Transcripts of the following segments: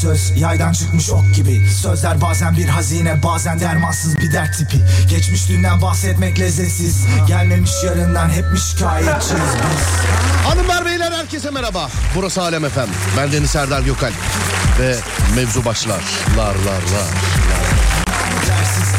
söz yaydan çıkmış ok gibi Sözler bazen bir hazine bazen dermansız bir dert tipi Geçmiş dünden bahsetmek lezzetsiz Gelmemiş yarından hep mi şikayetçiyiz biz Hanımlar beyler herkese merhaba. Burası Alem Efem. Ben Deniz Serdar Gökal. Ve mevzu başlar. Lar lar lar. Dersiz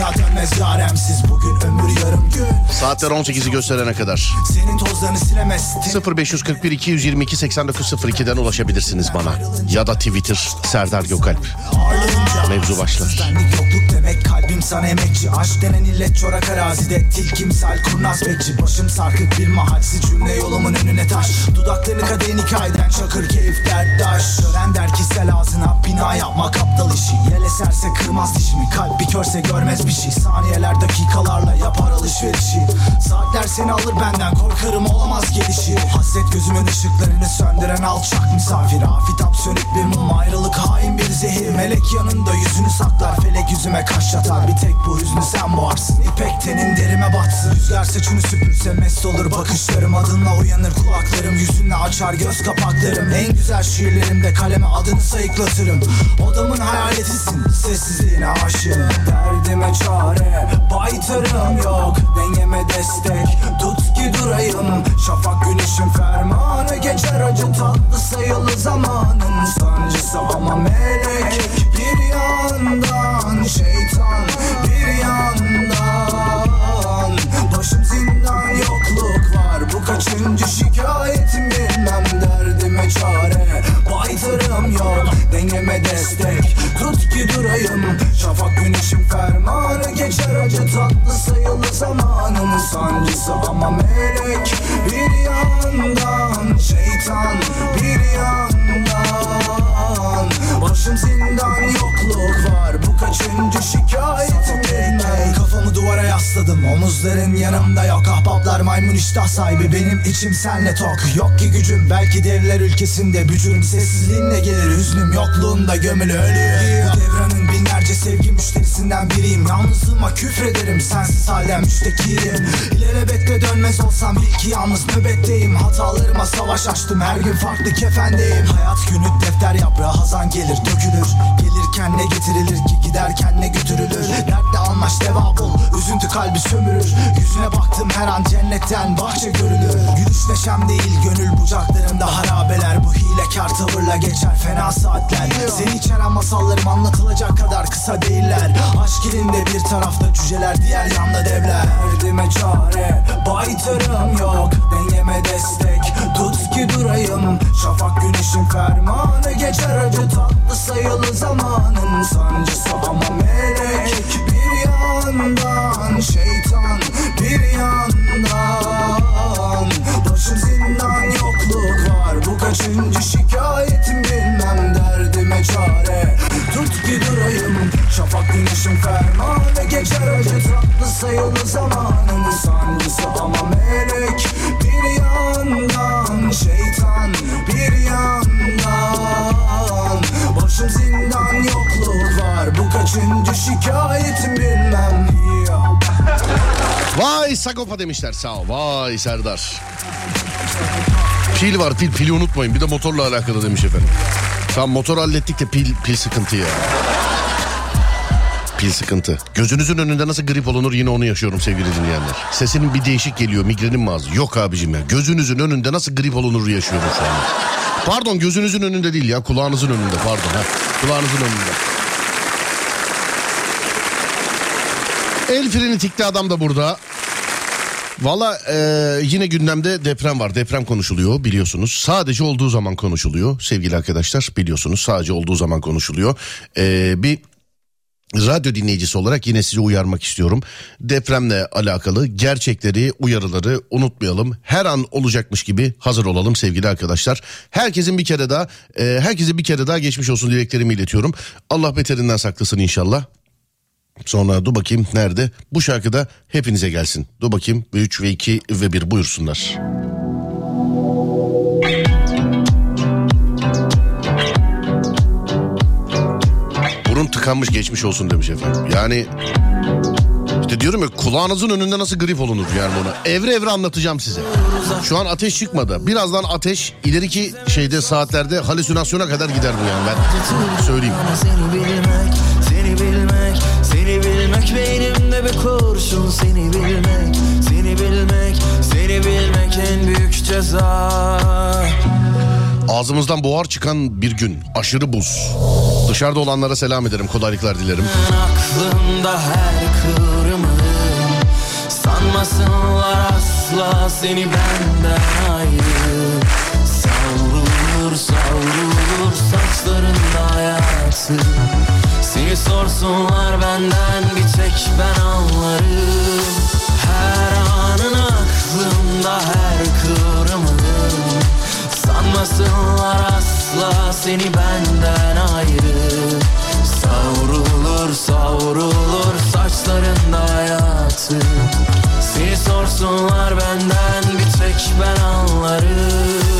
bir gelin düzeni gen yontar Dünya dönmez yaremsiz Bugün ömür yarım gün Saatler 18'i gösterene kadar. Senin tozlarını silemez 0541 222 8902'den ulaşabilirsiniz bana. Ya da Twitter Serdar Gökalp. Mevzu başlar. Kalbim sana emekçi. Aşk denen illet çorak arazide. Tilkimsel kurnaz bekçi. Başım sarkık bir mahalsiz cümle yolumun önüne taş. Dudaklarını kadehin hikayeden çakır keyif derttaş Gören der ki sel ağzına bina yapmak aptal işi. Yel eserse kırmaz dişimi. Kalp bir körse görmez bir şey. Saniyeler dakikalarla yapar alışverişi. Saatler seni alır benden. Korkarım olamaz gelişi. Hasret gözümün ışıklarını söndüren alçak misafir. Afitap sönük bir mum. Ayrılık hain bir zehir. Melek yanında yüzünü saklar. Felek yüzüme kaş yatar Bir tek bu hüznü sen boğarsın. İpek tenin derime batsın. Rüzgar saçını süpürse mest olur bakışlarım. Adınla uyanır kulaklarım. Yüzünle açar göz kapaklarım. En güzel şiirlerimde kaleme adını sayıklatırım. Odamın hayaletisin. Sessizliğine aşığım. Derdime çare baytarım yok. Dengeme destek. Tut ki durayım. Şafak güneşin fermanı. Geçer acı tatlı sayılı zamanın. Sancısı ama melek bir yandan Şeytan bir yandan. Başım zindan yokluk var. Bu kaçıncı şikayetim bilmem Derdime çare baytarım yok. Dengeme destek tut ki durayım. Şafak güneşin fermanı geçer. Acı tatlı sayılı zamanın Sancısı ama melek bir yandan. Şeytan bir yandan. Başım zindan kaçıncı şikayetim bilmem Yasladım omuzların yanımda yok. Ahbaplar maymun iştah sahibi. Benim içim senle tok. Yok ki gücüm. Belki devler ülkesinde bücürüm. Sessizliğinle gelir. Hüznüm yokluğunda gömülü ölüyor Bu devranın binlerce sevgi müşterisinden biriyim. Yalnızlığıma küfrederim. Sensiz halden müştekiyim İlelebette dönmez olsam bil ki yalnız nöbetteyim. Hatalarıma savaş açtım. Her gün farklı kefendeyim. Hayat günü defter yaprağı hazan gelir. Dökülür. Gelirken ne getirilir ki? Giderken ne götürülür? Dertle anlaş deva bul üzüntü kalbi sömürür. Yüzüne baktım her an cennetten bahçe görülür. Gülüş neşem değil gönül bucaklarımda harabeler. Bu hilekar tavırla geçer fena saatler. Seni içeren masallarım anlatılacak kadar kısa değiller. Aşk ilinde bir tarafta cüceler diğer yanda devler. Derdime çare baytarım yok. Dengeme destek tut ki durayım. Şafak güneşin fermanı geçer acı tatlı sayılı zamanın. Sancısı ama melek bir yandan Şeytan bir yandan. Başım zindan yokluk var. Bu kaçıncı şikayetim bilmem Derdime çare. Tut ki durayım Şafak güneşin fermanı geçer acı tatlı sayılı zamanın Sancısı ama melek bir yandan. Şeytan bir yandan Başım zindan yokluk var Bu kaçıncı şikayetim bilmem. Vay Sagopa demişler sağ ol. Vay Serdar. Pil var pil pili unutmayın. Bir de motorla alakalı demiş efendim. Tamam motor hallettik de pil pil sıkıntı ya. Pil sıkıntı. Gözünüzün önünde nasıl grip olunur yine onu yaşıyorum sevgili dinleyenler. Sesinin bir değişik geliyor migrenim mi az? Yok abicim ya. Gözünüzün önünde nasıl grip olunur yaşıyorum şu anda. Pardon gözünüzün önünde değil ya kulağınızın önünde pardon. Ha. Kulağınızın önünde. El freni tikli adam da burada. Valla e, yine gündemde deprem var. Deprem konuşuluyor biliyorsunuz. Sadece olduğu zaman konuşuluyor sevgili arkadaşlar. Biliyorsunuz sadece olduğu zaman konuşuluyor. E, bir radyo dinleyicisi olarak yine sizi uyarmak istiyorum. Depremle alakalı gerçekleri, uyarıları unutmayalım. Her an olacakmış gibi hazır olalım sevgili arkadaşlar. Herkesin bir kere daha, e, herkese bir kere daha geçmiş olsun dileklerimi iletiyorum. Allah beterinden saklasın inşallah. Sonra dur bakayım nerede? Bu şarkıda hepinize gelsin. Dur bakayım 3 ve 2 ve 1 buyursunlar. Burun tıkanmış geçmiş olsun demiş efendim. Yani De diyorum ya kulağınızın önünde nasıl grip olunur yani bunu. Evre evre anlatacağım size. Şu an ateş çıkmadı. Birazdan ateş ileriki şeyde saatlerde halüsinasyona kadar gider bu yani ben söyleyeyim. Seni bilmek, seni bilmek, seni bilmek beynimde bir kurşun seni bilmek, seni bilmek, seni bilmek en büyük ceza. Ağzımızdan buhar çıkan bir gün. Aşırı buz. Dışarıda olanlara selam ederim. Kolaylıklar dilerim. Aklımda her kıvrımın Sanmasınlar asla seni benden ayrı Savrulur savrulur saçlarında hayatı Seni sorsunlar benden bir tek ben anlarım Her anın aklımda her kıvrımın Sanmasınlar asla seni benden ayrı. Savrulur savrulur saçlarında hayatı. Seni sorsunlar benden bir tek ben anlarım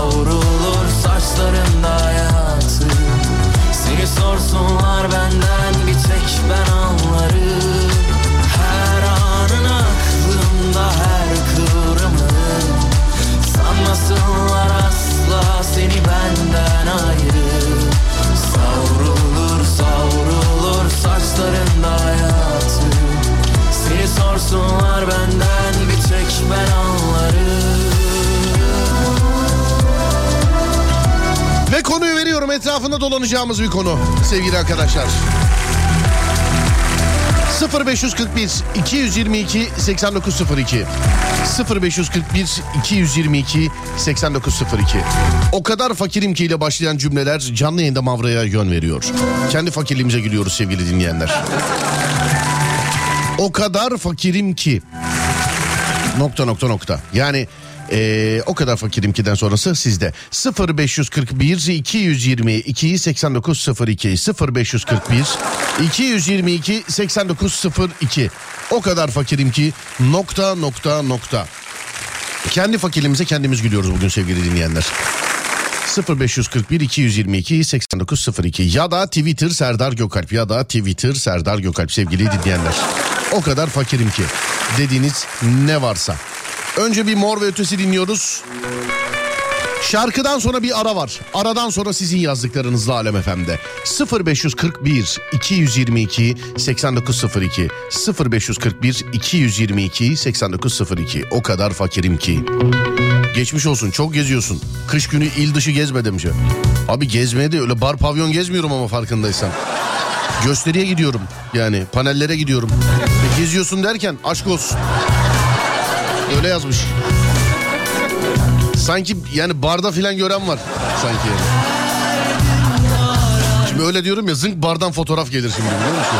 Savrulur saçlarında hayatı. Seni sorsunlar benden bir tek ben anlarım. Her anın aklımda her kıvrımın Sanmasınlar asla seni benden ayrı veriyorum etrafında dolanacağımız bir konu sevgili arkadaşlar. 0541 222 8902 0541 222 8902 O kadar fakirim ki ile başlayan cümleler canlı yayında Mavra'ya yön veriyor. Kendi fakirliğimize gülüyoruz sevgili dinleyenler. O kadar fakirim ki nokta nokta nokta. Yani ee, o kadar fakirim ki'den sonrası sizde. 0541 222 8902 0541 222 8902 O kadar fakirim ki nokta nokta nokta. Kendi fakirliğimize kendimiz gülüyoruz bugün sevgili dinleyenler. 0541 222 8902 ya da Twitter Serdar Gökalp ya da Twitter Serdar Gökalp sevgili dinleyenler. O kadar fakirim ki dediğiniz ne varsa. Önce bir mor ve ötesi dinliyoruz. Şarkıdan sonra bir ara var. Aradan sonra sizin yazdıklarınızla Alem FM'de. 0541 222 8902 0541 222 8902 O kadar fakirim ki. Geçmiş olsun çok geziyorsun. Kış günü il dışı gezme demiş. Abi gezmeye de öyle bar pavyon gezmiyorum ama farkındaysan. Gösteriye gidiyorum yani panellere gidiyorum. E, geziyorsun derken aşk olsun. Öyle yazmış. Sanki yani barda filan gören var sanki. Şimdi öyle diyorum ya zınk bardan fotoğraf gelir şimdi biliyor musun?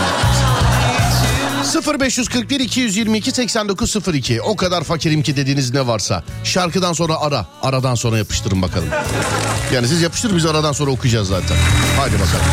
0541 222 8902 o kadar fakirim ki dediğiniz ne varsa şarkıdan sonra ara aradan sonra yapıştırın bakalım. Yani siz yapıştırın biz aradan sonra okuyacağız zaten. Hadi bakalım.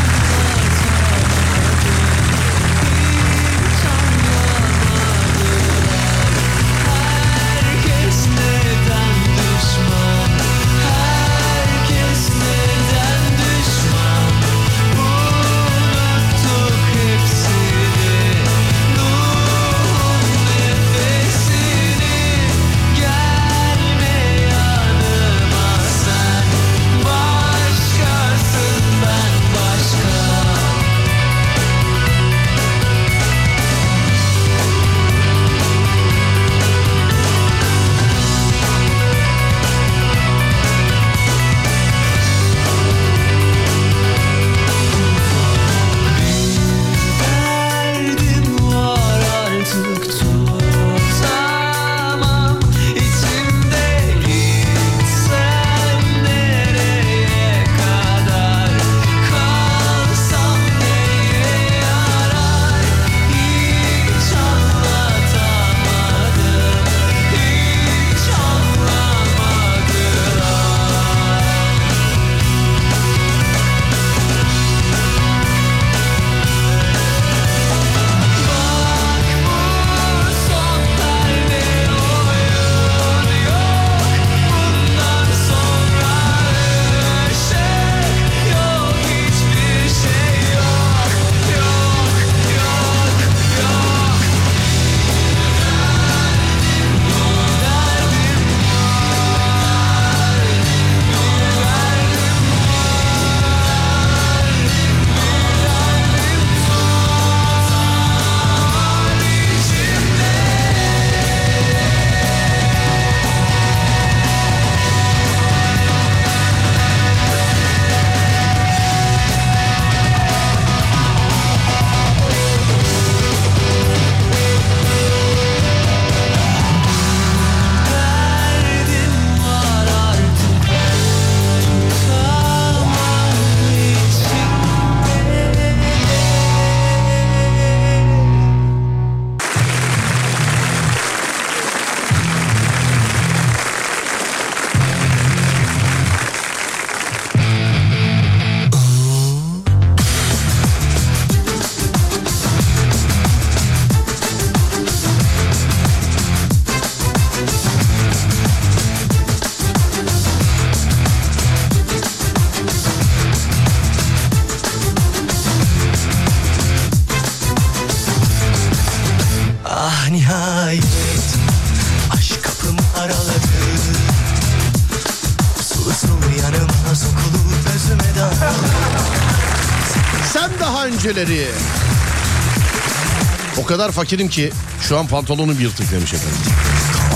Kadar fakirim ki şu an pantolonum yırtık demiş efendim.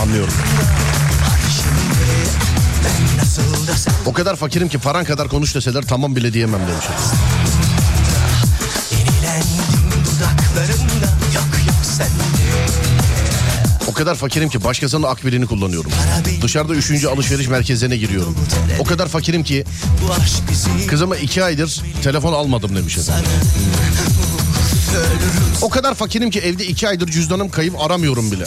Anlıyorum. O kadar fakirim ki paran kadar konuş deseler tamam bile diyemem demiş efendim. O kadar fakirim ki başkasının akbilini kullanıyorum. Dışarıda üçüncü alışveriş merkezlerine giriyorum. O kadar fakirim ki kızıma iki aydır telefon almadım demiş efendim. O kadar fakirim ki evde iki aydır cüzdanım kayıp aramıyorum bile.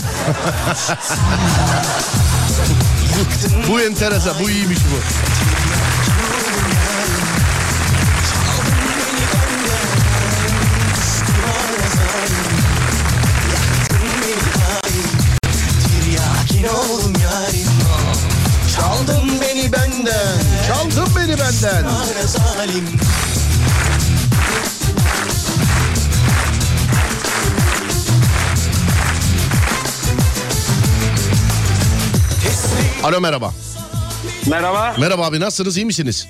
bu, bu enteresan, bu iyiymiş bu. Çaldın beni benden Çaldın beni benden. Alo merhaba. Merhaba. Merhaba abi nasılsınız iyi misiniz?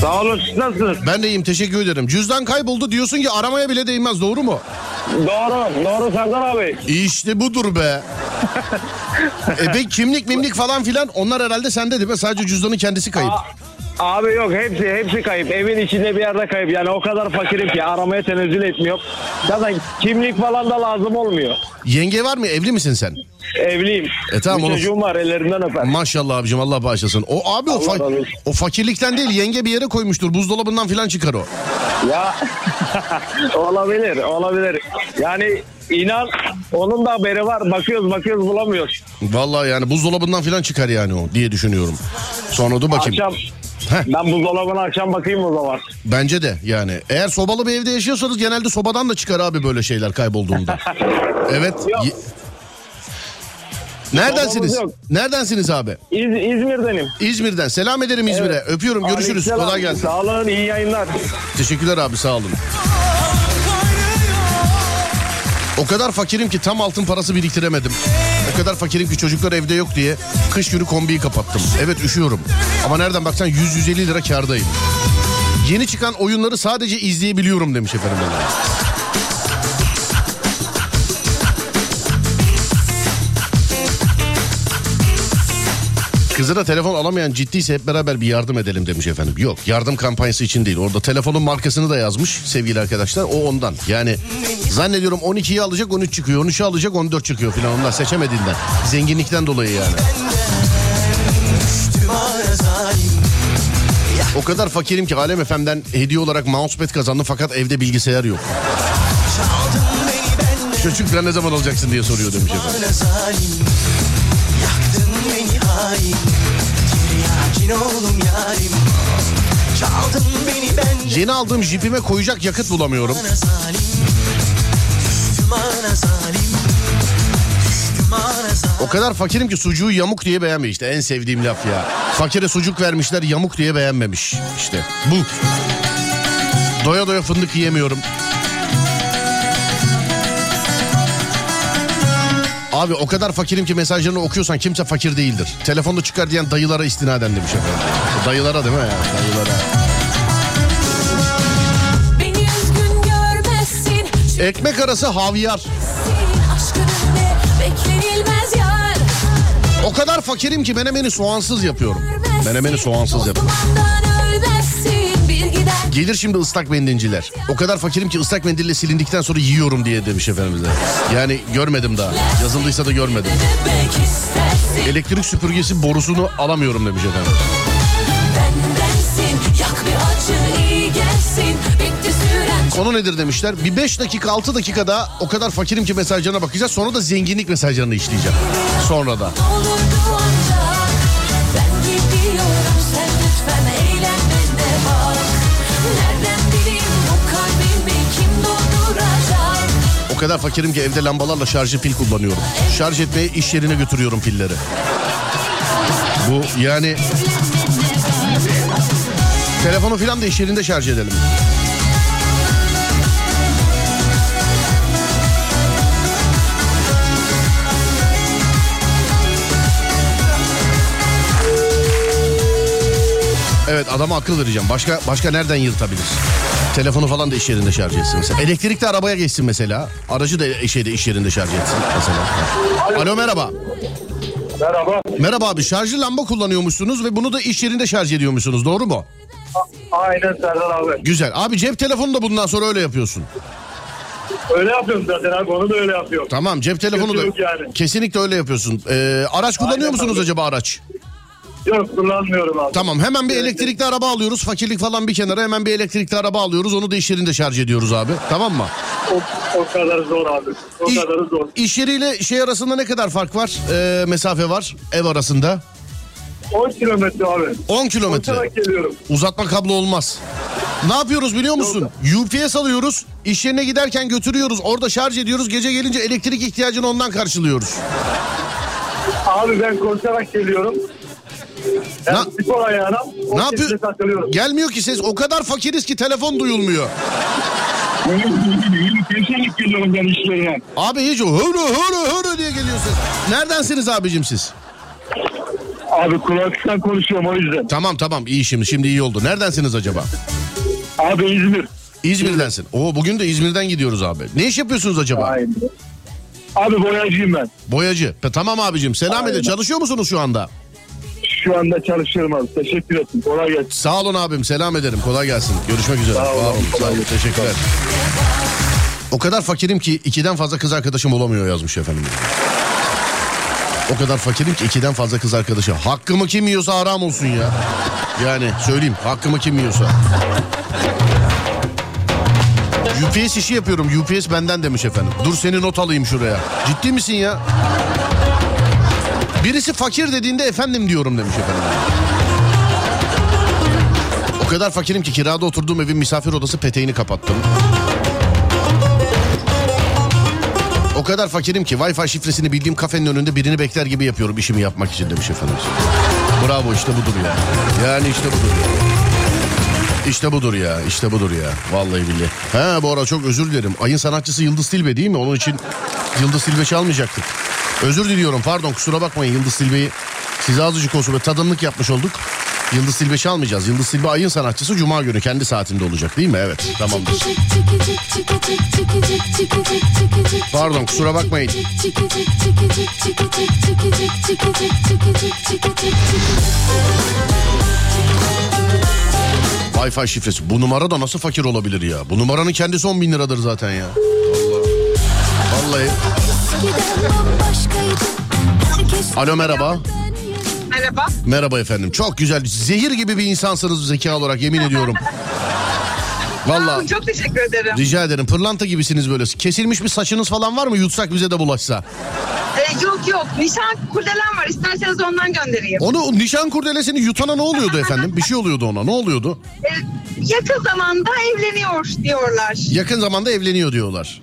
Sağ olun. Siz Nasılsınız? Ben de iyiyim teşekkür ederim. Cüzdan kayboldu diyorsun ki aramaya bile değmez doğru mu? Doğru. Doğru Serdar abi. İşte budur be. e peki kimlik mimlik falan filan onlar herhalde sende değil mi? Sadece cüzdanın kendisi kayıp. A- abi yok hepsi hepsi kayıp. Evin içinde bir yerde kayıp. Yani o kadar fakirim ki aramaya tenezzül etmiyor. Zaten kimlik falan da lazım olmuyor. Yenge var mı evli misin sen? Evliyim. E tamam, bir onu- çocuğum var ellerinden öper. Maşallah abicim Allah bağışlasın. O abi o, fa- o fakirlikten değil yenge bir yere koymuştur. Buzdolabından filan çıkar o. Ya olabilir olabilir. Yani inan onun da haberi var. Bakıyoruz bakıyoruz bulamıyoruz. Vallahi yani buzdolabından filan çıkar yani o diye düşünüyorum. Sonra dur bakayım. Akşam Heh. ben buzdolabına akşam bakayım o zaman. Bence de yani. Eğer sobalı bir evde yaşıyorsanız genelde sobadan da çıkar abi böyle şeyler kaybolduğunda. evet. Yok. Neredensiniz? Neredensiniz abi? İz, İzmir'denim. İzmir'den. Selam ederim İzmir'e. Evet. Öpüyorum. Görüşürüz. Aleykümselam. Kolay gelsin. Sağ olun iyi yayınlar. Teşekkürler abi sağ olun. O kadar fakirim ki tam altın parası biriktiremedim. O kadar fakirim ki çocuklar evde yok diye kış günü kombiyi kapattım. Evet üşüyorum. Ama nereden baksan 100-150 lira kardayım. Yeni çıkan oyunları sadece izleyebiliyorum demiş efendim. bana. Kızına telefon alamayan ciddiyse hep beraber bir yardım edelim demiş efendim. Yok yardım kampanyası için değil. Orada telefonun markasını da yazmış sevgili arkadaşlar. O ondan. Yani zannediyorum 12'yi alacak 13 çıkıyor. 13'ü alacak 14 çıkıyor falan. Onlar seçemediğinden. Zenginlikten dolayı yani. O kadar fakirim ki Alem FM'den hediye olarak mousepad kazandım fakat evde bilgisayar yok. Çocuklar ne zaman alacaksın diye soruyor demiş efendim. Hain oğlum yarim Çaldın beni Yeni aldığım jipime koyacak yakıt bulamıyorum. O kadar fakirim ki sucuğu yamuk diye beğenmemiş. İşte en sevdiğim laf ya. Fakire sucuk vermişler yamuk diye beğenmemiş. İşte bu. Doya doya fındık yiyemiyorum. Abi o kadar fakirim ki mesajlarını okuyorsan kimse fakir değildir. Telefonda çıkar diyen dayılara istinaden demiş efendim. Dayılara değil mi ya? Dayılara. Ekmek arası havyar. O kadar fakirim ki menemeni soğansız yapıyorum. Menemeni soğansız yapıyorum. Gelir şimdi ıslak mendinciler. O kadar fakirim ki ıslak mendille silindikten sonra yiyorum diye demiş efendimize. Yani görmedim daha. Yazıldıysa da görmedim. Elektrik süpürgesi borusunu alamıyorum demiş efendim. Konu nedir demişler. Bir 5 dakika 6 dakikada o kadar fakirim ki mesajlarına bakacağız. Sonra da zenginlik mesajlarını işleyeceğim. Sonra da. olurdu O kadar fakirim ki evde lambalarla şarjı pil kullanıyorum. Şarj etmeye iş yerine götürüyorum pilleri. Bu yani... Telefonu filan da iş yerinde şarj edelim. Evet adama akıl vereceğim. Başka başka nereden yırtabilir? Telefonu falan da iş yerinde şarj etsin mesela. Elektrikli arabaya geçsin mesela. Aracı da şeyde iş yerinde şarj etsin mesela. Alo merhaba. Merhaba. Merhaba abi şarjlı lamba kullanıyormuşsunuz ve bunu da iş yerinde şarj ediyormuşsunuz doğru mu? Aynen Serdar abi. Güzel. Abi cep telefonu da bundan sonra öyle yapıyorsun. Öyle yapıyorum zaten abi. Onu da öyle yapıyorum. Tamam cep telefonu da Kötü yok yani. kesinlikle öyle yapıyorsun. Ee, araç kullanıyor Aynen musunuz abi. acaba araç? Yok kullanmıyorum abi. Tamam hemen bir elektrikli araba alıyoruz. Fakirlik falan bir kenara hemen bir elektrikli araba alıyoruz. Onu da iş yerinde şarj ediyoruz abi. Tamam mı? O, o kadar zor abi. O İş, kadar zor. iş yeriyle şey arasında ne kadar fark var? Ee, mesafe var ev arasında. 10 kilometre abi. 10 kilometre. Uçarak geliyorum. Uzatma kablo olmaz. Ne yapıyoruz biliyor musun? UPS alıyoruz. İş yerine giderken götürüyoruz. Orada şarj ediyoruz. Gece gelince elektrik ihtiyacını ondan karşılıyoruz. Abi ben koşarak geliyorum. Na- spor ayağına. Ne yapıyor? Gelmiyor ki ses. O kadar fakiriz ki telefon duyulmuyor. Koşarak geliyorum ben işlerine. Abi hiç o hırı hırı hırı diye geliyor ses. Neredensiniz abicim siz? Abi kulaklıktan konuşuyorum o yüzden. Tamam tamam iyi şimdi. Şimdi iyi oldu. Neredensiniz acaba? Abi İzmir. İzmir'densin. Oo bugün de İzmir'den gidiyoruz abi. Ne iş yapıyorsunuz acaba? Aynen. Abi boyacıyım ben. Boyacı. Pe- Tamam abicim. Selam Aynen. edin. Çalışıyor musunuz şu anda? Şu anda çalışıyorum abi. Teşekkür ederim. Kolay gelsin. Sağ olun abim. Selam ederim. Kolay gelsin. Görüşmek üzere. Sağ olun. Var olun. Sağ olun. Teşekkürler. O kadar fakirim ki ikiden fazla kız arkadaşım olamıyor yazmış efendim. O kadar fakirim ki ikiden fazla kız arkadaşı. Hakkımı kim yiyorsa haram olsun ya. Yani söyleyeyim hakkımı kim yiyorsa. UPS işi yapıyorum. UPS benden demiş efendim. Dur seni not alayım şuraya. Ciddi misin ya? Birisi fakir dediğinde efendim diyorum demiş efendim. O kadar fakirim ki kirada oturduğum evin misafir odası peteğini kapattım. O kadar fakirim ki Wi-Fi şifresini bildiğim kafenin önünde birini bekler gibi yapıyorum işimi yapmak için demiş efendim. Bravo işte budur ya. Yani işte budur ya. İşte budur ya, işte budur ya. Vallahi billahi. Ha bu arada çok özür dilerim. Ayın sanatçısı Yıldız Tilbe değil mi? Onun için Yıldız Tilbe çalmayacaktık. Özür diliyorum pardon kusura bakmayın Yıldız Tilbe'yi size azıcık olsun ve tadımlık yapmış olduk. Yıldız Tilbe çalmayacağız. Yıldız Tilbe ayın sanatçısı Cuma günü kendi saatinde olacak değil mi? Evet tamamdır. Pardon, kusura bakmayın. Wi-Fi şifresi. Bu numara da nasıl fakir olabilir ya? Bu numaranın kendisi 10 bin liradır zaten ya. Vallahi. Vallahi. Alo merhaba. Merhaba. Merhaba efendim. Çok güzel. Zehir gibi bir insansınız zeka olarak yemin ediyorum. Vallahi Çok teşekkür ederim. rica ederim. Pırlanta gibisiniz böyle. Kesilmiş bir saçınız falan var mı? Yutsak bize de bulaşsa. Ee, yok yok. Nişan kurdelen var. İsterseniz ondan göndereyim. Onu nişan kurdelesini yutana ne oluyordu efendim? Bir şey oluyordu ona. Ne oluyordu? Ee, yakın zamanda evleniyor diyorlar. Yakın zamanda evleniyor diyorlar.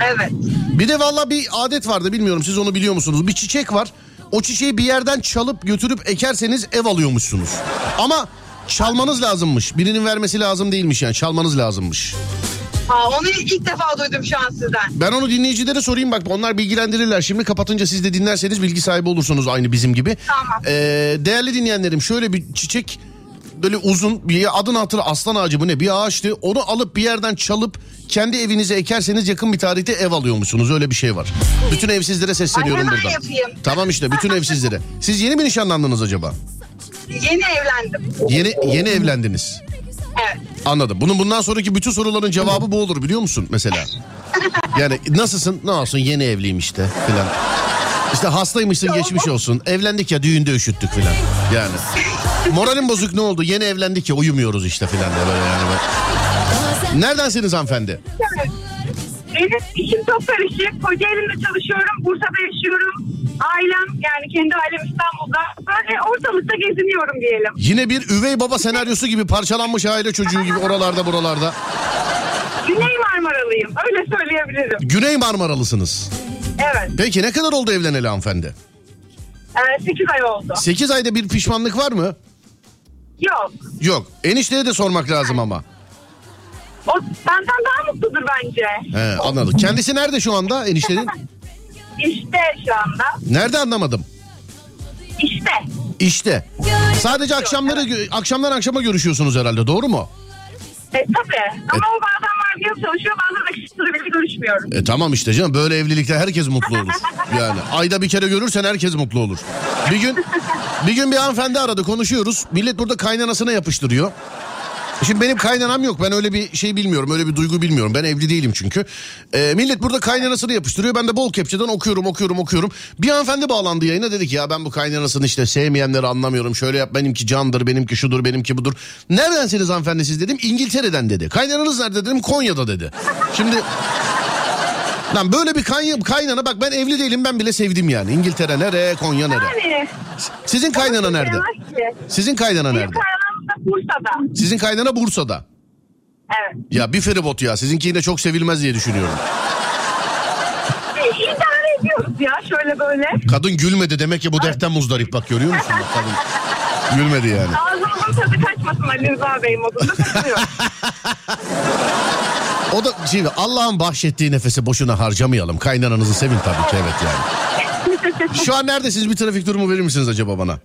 Evet. Bir de valla bir adet vardı bilmiyorum siz onu biliyor musunuz? Bir çiçek var. O çiçeği bir yerden çalıp götürüp ekerseniz ev alıyormuşsunuz. Ama çalmanız lazımmış. Birinin vermesi lazım değilmiş yani çalmanız lazımmış. Aa, onu ilk defa duydum şu an sizden. Ben onu dinleyicilere sorayım bak onlar bilgilendirirler. Şimdi kapatınca siz de dinlerseniz bilgi sahibi olursunuz aynı bizim gibi. Tamam. Ee, değerli dinleyenlerim şöyle bir çiçek böyle uzun bir adın hatırı aslan ağacı mı ne bir ağaçtı. Onu alıp bir yerden çalıp kendi evinize ekerseniz yakın bir tarihte ev alıyormuşsunuz. Öyle bir şey var. Bütün evsizlere sesleniyorum Ay, hemen burada. yapayım. Tamam işte bütün evsizlere. Siz yeni mi nişanlandınız acaba? Yeni evlendim. Yeni yeni evlendiniz. Evet. Anladım. Bunun bundan sonraki bütün soruların cevabı bu olur biliyor musun mesela? Yani nasılsın? Ne olsun yeni evliyim işte filan. İşte hastaymışsın geçmiş olsun. Evlendik ya düğünde üşüttük filan. Yani. Moralim bozuk ne oldu? Yeni evlendik ya uyumuyoruz işte filan diye böyle yani. Neredensiniz hanımefendi? Benim işim çok karışık. Kocaeli'nde çalışıyorum. Bursa'da yaşıyorum. Ailem yani kendi ailem İstanbul'da. Böyle ortalıkta geziniyorum diyelim. Yine bir üvey baba senaryosu gibi parçalanmış aile çocuğu gibi oralarda buralarda. Güney Marmaralıyım. Öyle söyleyebilirim. Güney Marmaralısınız. Evet. Peki ne kadar oldu evleneli hanımefendi? Ee, 8 ay oldu. 8 ayda bir pişmanlık var mı? Yok. Yok. Enişteye de sormak lazım ama. O benden daha mutludur bence. He, anladım. Kendisi nerede şu anda eniştenin? İşte şu anda. Nerede anlamadım. İşte. İşte. Sadece akşamları akşamdan akşama görüşüyorsunuz herhalde doğru mu? E, tabii. Ama o bazen vardiyalı çalışıyor bazen akışları bile görüşmüyorum. E tamam işte canım böyle evlilikte herkes mutlu olur. Yani ayda bir kere görürsen herkes mutlu olur. Bir gün bir gün bir hanımefendi aradı konuşuyoruz. Millet burada kaynanasına yapıştırıyor. Şimdi benim kaynanam yok. Ben öyle bir şey bilmiyorum. Öyle bir duygu bilmiyorum. Ben evli değilim çünkü. E, millet burada kaynanasını yapıştırıyor. Ben de bol kepçeden okuyorum okuyorum okuyorum. Bir hanımefendi bağlandı yayına dedi ki ya ben bu kaynanasını işte sevmeyenleri anlamıyorum. Şöyle yap benimki candır benimki şudur benimki budur. Neredensiniz hanımefendi siz dedim. İngiltere'den dedi. Kaynananız nerede dedim. Konya'da dedi. Şimdi Lan böyle bir kay- kaynana bak ben evli değilim ben bile sevdim yani. İngiltere nere Konya nere. Yani. Sizin kaynana nerede? Sizin kaynana nerede? kaynanam da Bursa'da. Sizin kaynana Bursa'da. Evet. Ya bir feribot ya sizinki yine çok sevilmez diye düşünüyorum. E, idare ediyoruz ya şöyle böyle. Kadın gülmedi demek ki bu dertten muzdarip bak görüyor musun? Bak kadın gülmedi yani. Ağzımızın tadı kaçmasın Ali Rıza Bey modunda takılıyor. O da şimdi Allah'ın bahşettiği nefesi boşuna harcamayalım. Kaynananızı sevin tabii ki evet yani. Şu an neredesiniz bir trafik durumu verir misiniz acaba bana?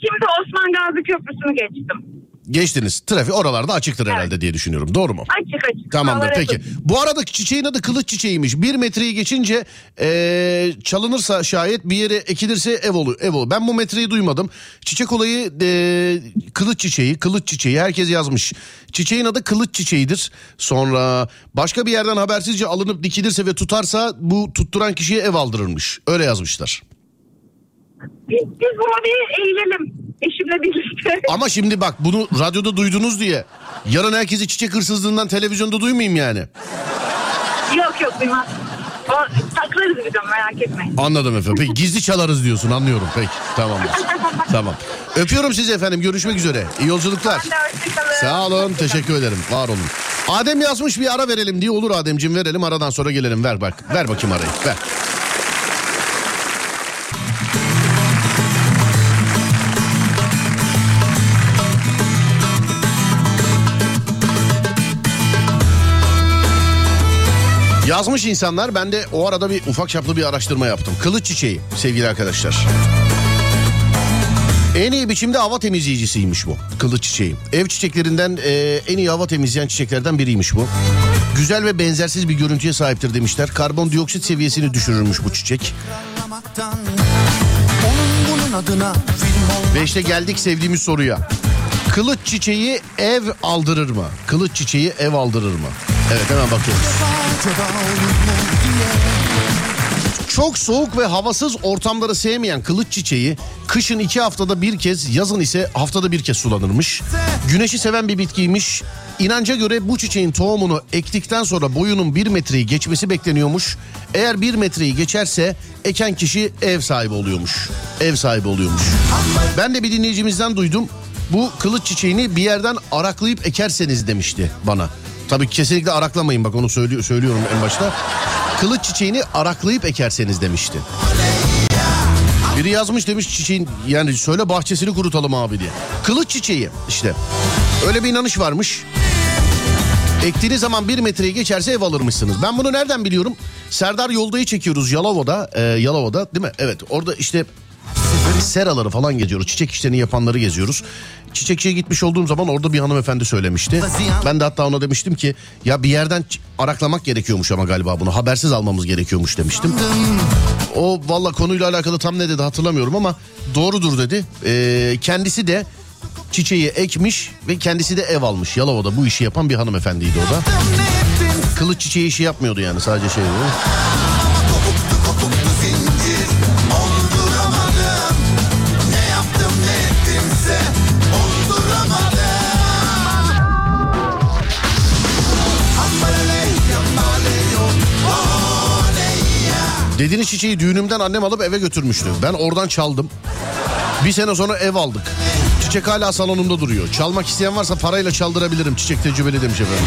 Şimdi Osman Gazi Köprüsü'nü geçtim. Geçtiniz. Trafik oralarda açıktır herhalde diye düşünüyorum. Doğru mu? Açık açık. Tamamdır peki. açık. Bu arada çiçeğin adı kılıç çiçeğiymiş. Bir metreyi geçince eee, çalınırsa şayet bir yere ekilirse ev olur. Ev olur. Ben bu metreyi duymadım. Çiçek olayı eee, kılıç çiçeği, kılıç çiçeği herkes yazmış. Çiçeğin adı kılıç çiçeğidir. Sonra başka bir yerden habersizce alınıp dikilirse ve tutarsa bu tutturan kişiye ev aldırırmış. Öyle yazmışlar. Biz, biz buna bir eğilelim. Eşimle birlikte. Ama şimdi bak bunu radyoda duydunuz diye yarın herkesi çiçek hırsızlığından televizyonda duymayayım yani. yok yok duymaz. O, saklarız de merak etmeyin. Anladım efendim. Peki gizli çalarız diyorsun anlıyorum. Peki tamam. tamam. Öpüyorum sizi efendim. Görüşmek üzere. İyi yolculuklar. Ben de hoşçakalın. Sağ olun. Teşekkür ederim. Var olun. Adem yazmış bir ara verelim diye olur Ademciğim verelim aradan sonra gelelim. Ver bak. Ver bakayım arayı. Ver. Yazmış insanlar ben de o arada bir ufak çaplı bir araştırma yaptım. Kılıç çiçeği sevgili arkadaşlar. En iyi biçimde hava temizleyicisiymiş bu kılıç çiçeği. Ev çiçeklerinden e, en iyi hava temizleyen çiçeklerden biriymiş bu. Güzel ve benzersiz bir görüntüye sahiptir demişler. Karbondioksit seviyesini düşürürmüş bu çiçek. Ve işte geldik sevdiğimiz soruya. Kılıç çiçeği ev aldırır mı? Kılıç çiçeği ev aldırır mı? Evet hemen bakıyoruz. Çok soğuk ve havasız ortamları sevmeyen kılıç çiçeği kışın iki haftada bir kez yazın ise haftada bir kez sulanırmış. Güneşi seven bir bitkiymiş. İnanca göre bu çiçeğin tohumunu ektikten sonra boyunun bir metreyi geçmesi bekleniyormuş. Eğer bir metreyi geçerse eken kişi ev sahibi oluyormuş. Ev sahibi oluyormuş. Ben de bir dinleyicimizden duydum. Bu kılıç çiçeğini bir yerden araklayıp ekerseniz demişti bana. Tabii kesinlikle araklamayın bak onu söylüyor, söylüyorum en başta. Kılıç çiçeğini araklayıp ekerseniz demişti. Biri yazmış demiş çiçeğin yani söyle bahçesini kurutalım abi diye. Kılıç çiçeği işte. Öyle bir inanış varmış. Ektiğiniz zaman bir metreyi geçerse ev alırmışsınız. Ben bunu nereden biliyorum? Serdar Yolda'yı çekiyoruz Yalova'da. E, Yalova'da değil mi? Evet orada işte seraları falan geziyoruz. Çiçek işlerini yapanları geziyoruz. Çiçekçiye gitmiş olduğum zaman orada bir hanımefendi söylemişti. Ben de hatta ona demiştim ki ya bir yerden araklamak gerekiyormuş ama galiba bunu habersiz almamız gerekiyormuş demiştim. O valla konuyla alakalı tam ne dedi hatırlamıyorum ama doğrudur dedi. Ee, kendisi de çiçeği ekmiş ve kendisi de ev almış. Yalova'da bu işi yapan bir hanımefendiydi o da. Kılıç çiçeği işi yapmıyordu yani sadece şey. değil mi? Dediğiniz çiçeği düğünümden annem alıp eve götürmüştü. Ben oradan çaldım. Bir sene sonra ev aldık. Çiçek hala salonumda duruyor. Çalmak isteyen varsa parayla çaldırabilirim. Çiçek tecrübeli demiş efendim.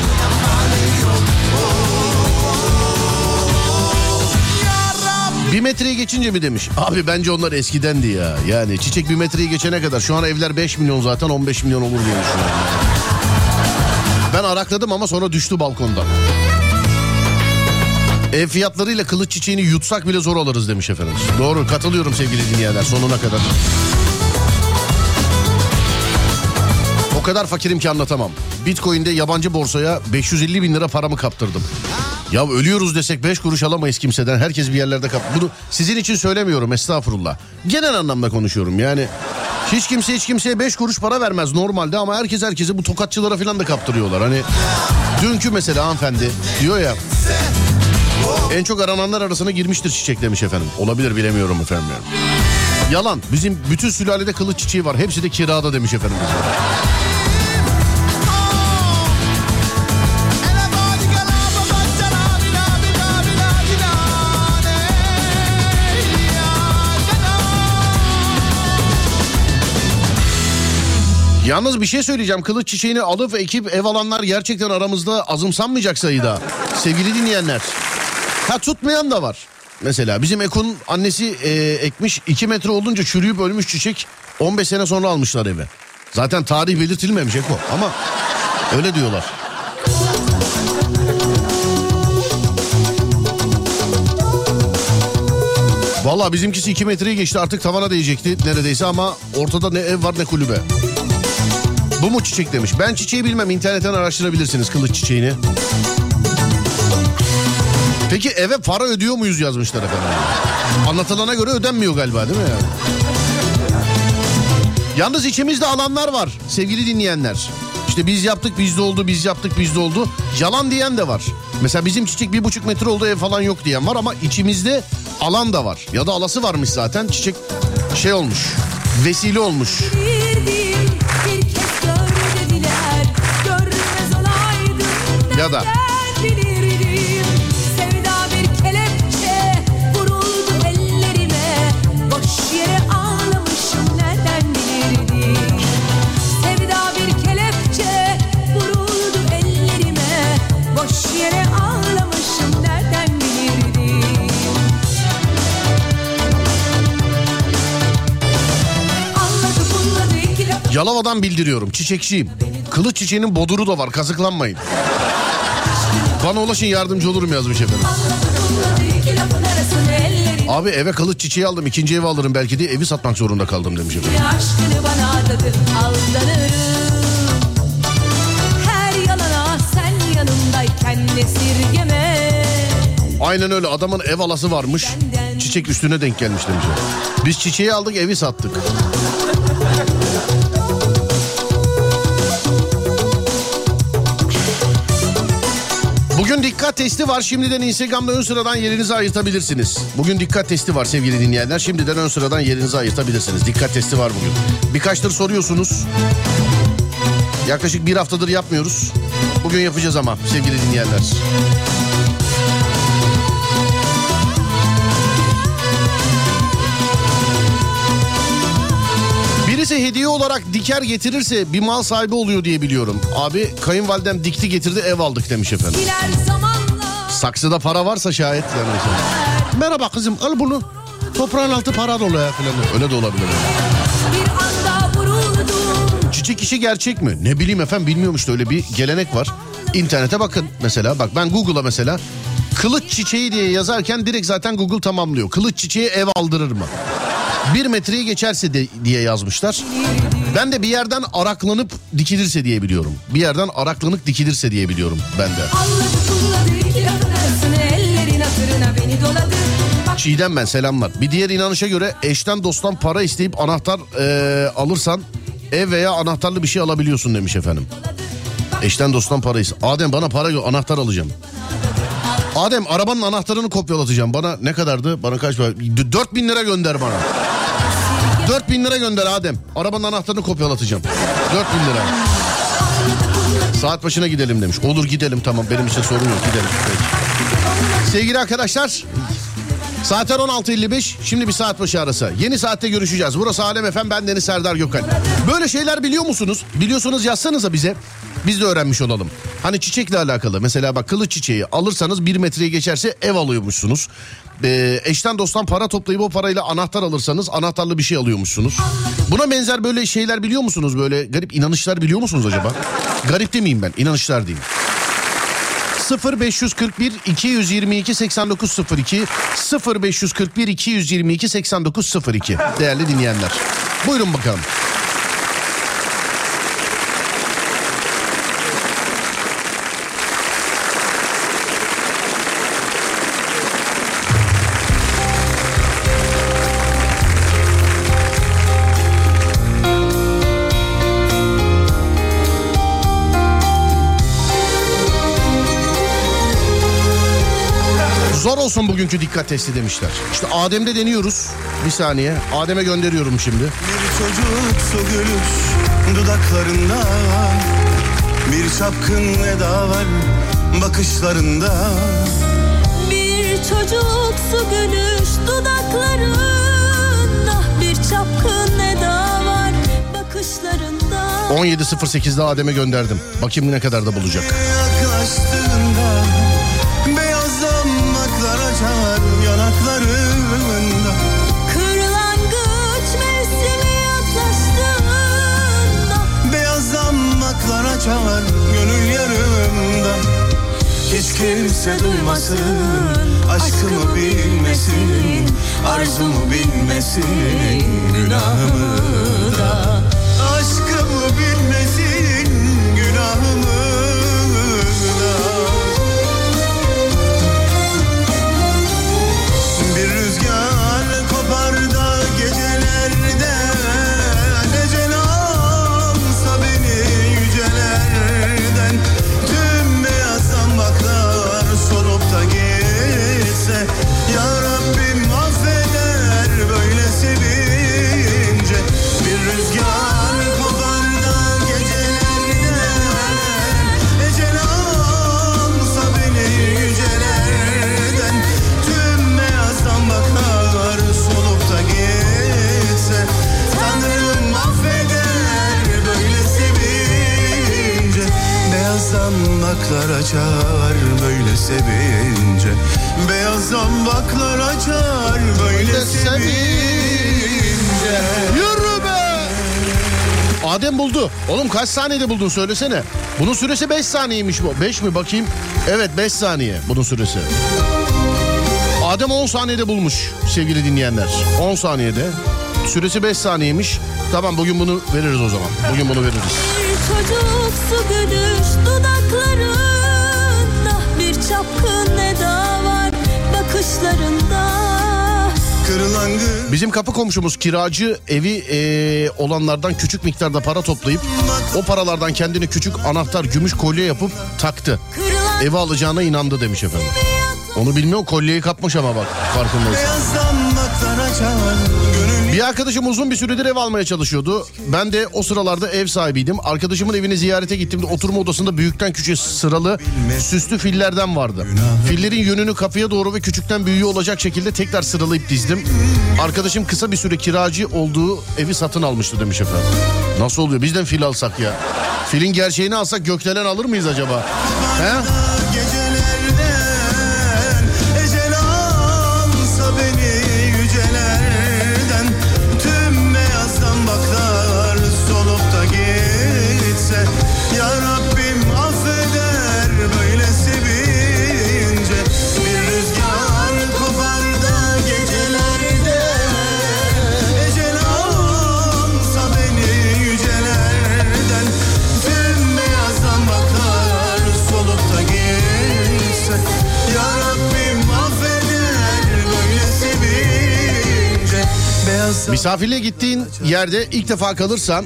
Bir metreyi geçince mi demiş? Abi bence onlar eskidendi ya. Yani çiçek bir metreyi geçene kadar. Şu an evler 5 milyon zaten 15 milyon olur diye düşünüyorum. Ben arakladım ama sonra düştü balkondan. Ev fiyatlarıyla kılıç çiçeğini yutsak bile zor alırız demiş efendim. Doğru katılıyorum sevgili dinleyenler sonuna kadar. O kadar fakirim ki anlatamam. Bitcoin'de yabancı borsaya 550 bin lira paramı kaptırdım. Ya ölüyoruz desek 5 kuruş alamayız kimseden. Herkes bir yerlerde kap. Bunu sizin için söylemiyorum estağfurullah. Genel anlamda konuşuyorum yani. Hiç kimse hiç kimseye 5 kuruş para vermez normalde ama herkes herkese bu tokatçılara falan da kaptırıyorlar. Hani dünkü mesela hanımefendi diyor ya en çok arananlar arasına girmiştir çiçek demiş efendim. Olabilir bilemiyorum efendim. Yalan. Bizim bütün sülalede kılıç çiçeği var. Hepsi de kirada demiş efendim. Yalnız bir şey söyleyeceğim. Kılıç çiçeğini alıp ekip ev alanlar gerçekten aramızda azımsanmayacak sayıda. Sevgili dinleyenler. Ha tutmayan da var. Mesela bizim Ekun annesi e, ekmiş 2 metre olunca çürüyüp ölmüş çiçek 15 sene sonra almışlar eve. Zaten tarih belirtilmemiş Eko ama öyle diyorlar. Valla bizimkisi 2 metreyi geçti artık tavana değecekti neredeyse ama ortada ne ev var ne kulübe. Bu mu çiçek demiş. Ben çiçeği bilmem internetten araştırabilirsiniz kılıç çiçeğini. Peki eve para ödüyor muyuz yazmışlar efendim. Anlatılana göre ödenmiyor galiba değil mi yani? Yalnız içimizde alanlar var sevgili dinleyenler. İşte biz yaptık bizde oldu biz yaptık bizde oldu. Yalan diyen de var. Mesela bizim çiçek bir buçuk metre oldu ev falan yok diyen var ama içimizde alan da var. Ya da alası varmış zaten çiçek şey olmuş vesile olmuş. Ya da- Yalova'dan bildiriyorum çiçekçiyim. Kılıç çiçeğinin boduru da var kazıklanmayın. Bana ulaşın yardımcı olurum yazmış efendim. Abi eve kılıç çiçeği aldım ikinci evi alırım belki diye evi satmak zorunda kaldım demiş efendim. Aynen öyle adamın ev alası varmış. Çiçek üstüne denk gelmiş demiş. Biz çiçeği aldık evi sattık. Dikkat testi var. Şimdiden Instagram'da ön sıradan yerinizi ayırtabilirsiniz. Bugün dikkat testi var sevgili dinleyenler. Şimdiden ön sıradan yerinizi ayırtabilirsiniz. Dikkat testi var bugün. Birkaçtır soruyorsunuz. Yaklaşık bir haftadır yapmıyoruz. Bugün yapacağız ama sevgili dinleyenler. Birisi hediye olarak diker getirirse bir mal sahibi oluyor diye biliyorum. Abi kayınvalidem dikti getirdi ev aldık demiş efendim. Diler zamanla Saksıda para varsa şayet yani. Merhaba kızım al bunu. Toprağın altı para dolu ya falan. Öyle de olabilir. bir anda vuruldum Çiçek işi gerçek mi? Ne bileyim efendim bilmiyormuş da öyle bir gelenek var. İnternete bakın mesela bak ben Google'a mesela kılıç çiçeği diye yazarken direkt zaten Google tamamlıyor. Kılıç çiçeği ev aldırır mı? Bir metreyi geçerse de, diye yazmışlar. Ben de bir yerden araklanıp dikilirse diye biliyorum. Bir yerden araklanıp dikilirse diye biliyorum ben de. Anladı Çiğdem ben selamlar. Bir diğer inanışa göre eşten dosttan para isteyip anahtar eee, alırsan ev veya anahtarlı bir şey alabiliyorsun demiş efendim. Eşten dosttan para iste. Adem bana para yok anahtar alacağım. Adem arabanın anahtarını kopyalatacağım. Bana ne kadardı? Bana kaç para? 4000 lira gönder bana. 4000 lira gönder Adem. Arabanın anahtarını kopyalatacağım. 4000 lira. Saat başına gidelim demiş. Olur gidelim tamam benim için sorun yok gidelim. Peki. Sevgili arkadaşlar Saatler 16.55 şimdi bir saat başı arası. Yeni saatte görüşeceğiz. Burası Alem Efem ben Deniz Serdar Gökal. Böyle şeyler biliyor musunuz? Biliyorsanız yazsanıza bize. Biz de öğrenmiş olalım. Hani çiçekle alakalı mesela bak kılıç çiçeği alırsanız bir metreyi geçerse ev alıyormuşsunuz. Ee, eşten dosttan para toplayıp o parayla anahtar alırsanız anahtarlı bir şey alıyormuşsunuz. Buna benzer böyle şeyler biliyor musunuz? Böyle garip inanışlar biliyor musunuz acaba? Garip demeyeyim ben inanışlar diyeyim. 0541 222 8902 0541 222 8902 değerli dinleyenler. Buyurun bakalım. Olsun bugünkü dikkat testi demişler. İşte Adem'de deniyoruz. Bir saniye. Adem'e gönderiyorum şimdi. Bir çocuksu gülüş dudaklarında Bir çapkın eda var bakışlarında Bir çocuksu gülüş dudaklarında Bir çapkın eda var bakışlarında 17.08'de Adem'e gönderdim. Bakayım ne kadar da bulacak. Yaklaştığında yanaklarında. Kırlangıç mevsimi yaklaştığında Beyaz damaklar açar gönül yarımda. Hiç kimse duymasın Aşkımı bilmesin Arzumu bilmesin Günahımı da saniyede buldun söylesene. Bunun süresi 5 saniyeymiş bu. 5 mi bakayım? Evet 5 saniye bunun süresi. Adem 10 saniyede bulmuş sevgili dinleyenler. 10 saniyede. Süresi 5 saniyeymiş. Tamam bugün bunu veririz o zaman. Bugün bunu veririz. Çocuksu gülüş dudaklarında Bizim kapı komşumuz kiracı evi eee, olanlardan küçük miktarda para toplayıp o paralardan kendine küçük anahtar gümüş kolye yapıp taktı. Evi alacağına inandı demiş efendim. Onu bilmiyor kolyeyi kapmış ama bak farkındayız. Bir arkadaşım uzun bir süredir ev almaya çalışıyordu. Ben de o sıralarda ev sahibiydim. Arkadaşımın evine ziyarete gittiğimde oturma odasında büyükten küçüğe sıralı süslü fillerden vardı. Fillerin yönünü kapıya doğru ve küçükten büyüğe olacak şekilde tekrar sıralayıp dizdim. Arkadaşım kısa bir süre kiracı olduğu evi satın almıştı demiş efendim. Nasıl oluyor? Bizden fil alsak ya. Filin gerçeğini alsak gökdelen alır mıyız acaba? He? Misafirliğe gittiğin yerde ilk defa kalırsan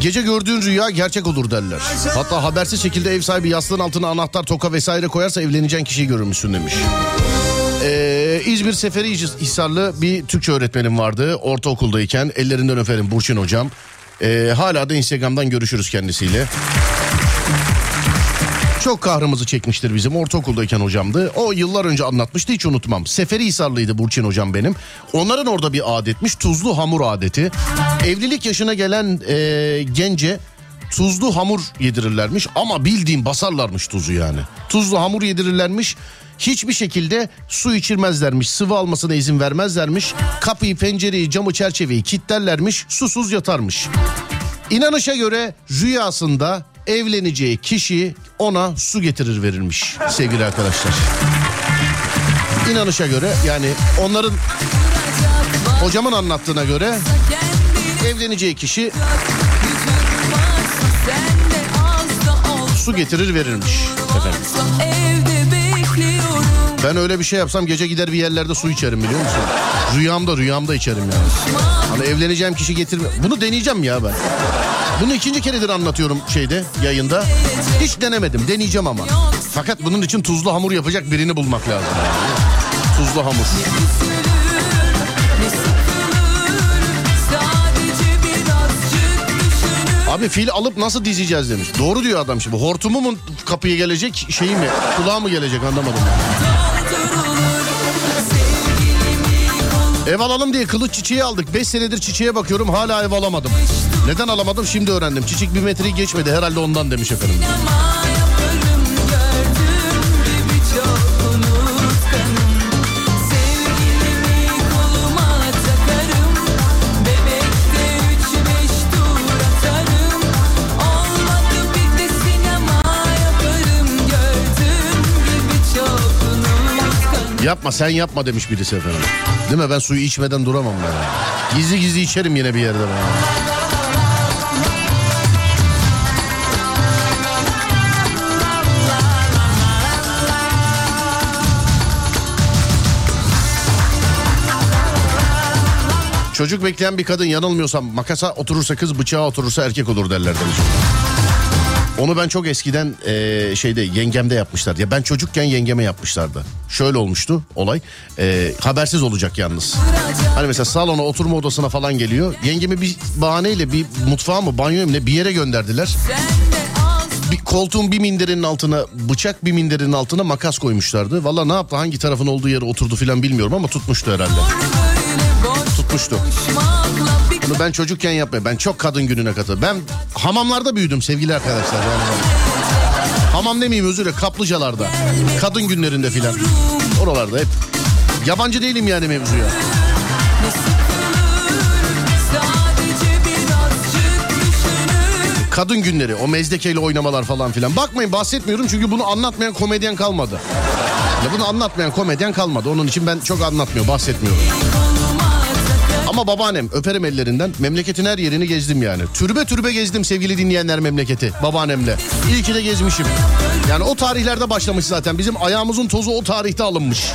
Gece gördüğün rüya gerçek olur derler. Hatta habersiz şekilde ev sahibi yastığın altına anahtar, toka vesaire koyarsa evleneceğin kişiyi görürmüşsün demiş. Ee, İzmir Seferi Hisarlı bir Türkçe öğretmenim vardı ortaokuldayken. Ellerinden öperim Burçin hocam. Ee, hala da Instagram'dan görüşürüz kendisiyle. Çok kahrımızı çekmiştir bizim ortaokuldayken hocamdı. O yıllar önce anlatmıştı hiç unutmam. Seferi Hisarlıydı Burçin hocam benim. Onların orada bir adetmiş tuzlu hamur adeti. Evlilik yaşına gelen e, gence tuzlu hamur yedirirlermiş ama bildiğim basarlarmış tuzu yani. Tuzlu hamur yedirirlermiş. Hiçbir şekilde su içirmezlermiş, sıvı almasına izin vermezlermiş. Kapıyı, pencereyi, camı, çerçeveyi kilitlerlermiş, susuz yatarmış. İnanışa göre rüyasında evleneceği kişi ona su getirir verilmiş sevgili arkadaşlar. İnanışa göre yani onların hocamın anlattığına göre evleneceği kişi su getirir verirmiş efendim. Ben öyle bir şey yapsam gece gider bir yerlerde su içerim biliyor musun? Rüyamda rüyamda içerim yani. Hani evleneceğim kişi getirme. Bunu deneyeceğim ya ben. Bunu ikinci keredir anlatıyorum şeyde yayında. Hiç denemedim deneyeceğim ama. Fakat bunun için tuzlu hamur yapacak birini bulmak lazım. Tuzlu hamur. Abi fil alıp nasıl dizeceğiz demiş. Doğru diyor adam şimdi. Hortumu mu kapıya gelecek şeyi mi? Kulağı mı gelecek anlamadım. Ev alalım diye kılıç çiçeği aldık. 5 senedir çiçeğe bakıyorum hala ev alamadım. Neden alamadım şimdi öğrendim. Çiçek bir metreyi geçmedi herhalde ondan demiş efendim. Yapma sen yapma demiş birisi efendim. Değil mi ben suyu içmeden duramam ben. Gizli gizli içerim yine bir yerde ben. Çocuk bekleyen bir kadın yanılmıyorsam makasa oturursa kız bıçağa oturursa erkek olur derler demiş. Onu ben çok eskiden eee, şeyde yengemde yapmışlardı. Ya ben çocukken yengeme yapmışlardı. Şöyle olmuştu olay. Eee, habersiz olacak yalnız. Hani mesela salona oturma odasına falan geliyor. Yengemi bir bahaneyle bir mutfağa mı banyoya mı ne bir yere gönderdiler. Bir koltuğun bir minderinin altına bıçak bir minderinin altına makas koymuşlardı. Valla ne yaptı hangi tarafın olduğu yere oturdu filan bilmiyorum ama tutmuştu herhalde. Tutmuştu. Bunu ben çocukken yapmaya ben çok kadın gününe katıldım. Ben hamamlarda büyüdüm sevgili arkadaşlar. Hamam demeyeyim özür dilerim kaplıcalarda. Kadın günlerinde filan. Oralarda hep. Yabancı değilim yani mevzuya. Kadın günleri o mezdekeyle oynamalar falan filan. Bakmayın bahsetmiyorum çünkü bunu anlatmayan komedyen kalmadı. Ya bunu anlatmayan komedyen kalmadı. Onun için ben çok anlatmıyor bahsetmiyorum. Ama babaannem öperim ellerinden. Memleketin her yerini gezdim yani. Türbe türbe gezdim sevgili dinleyenler memleketi babaannemle. İyi ki de gezmişim. Yani o tarihlerde başlamış zaten. Bizim ayağımızın tozu o tarihte alınmış.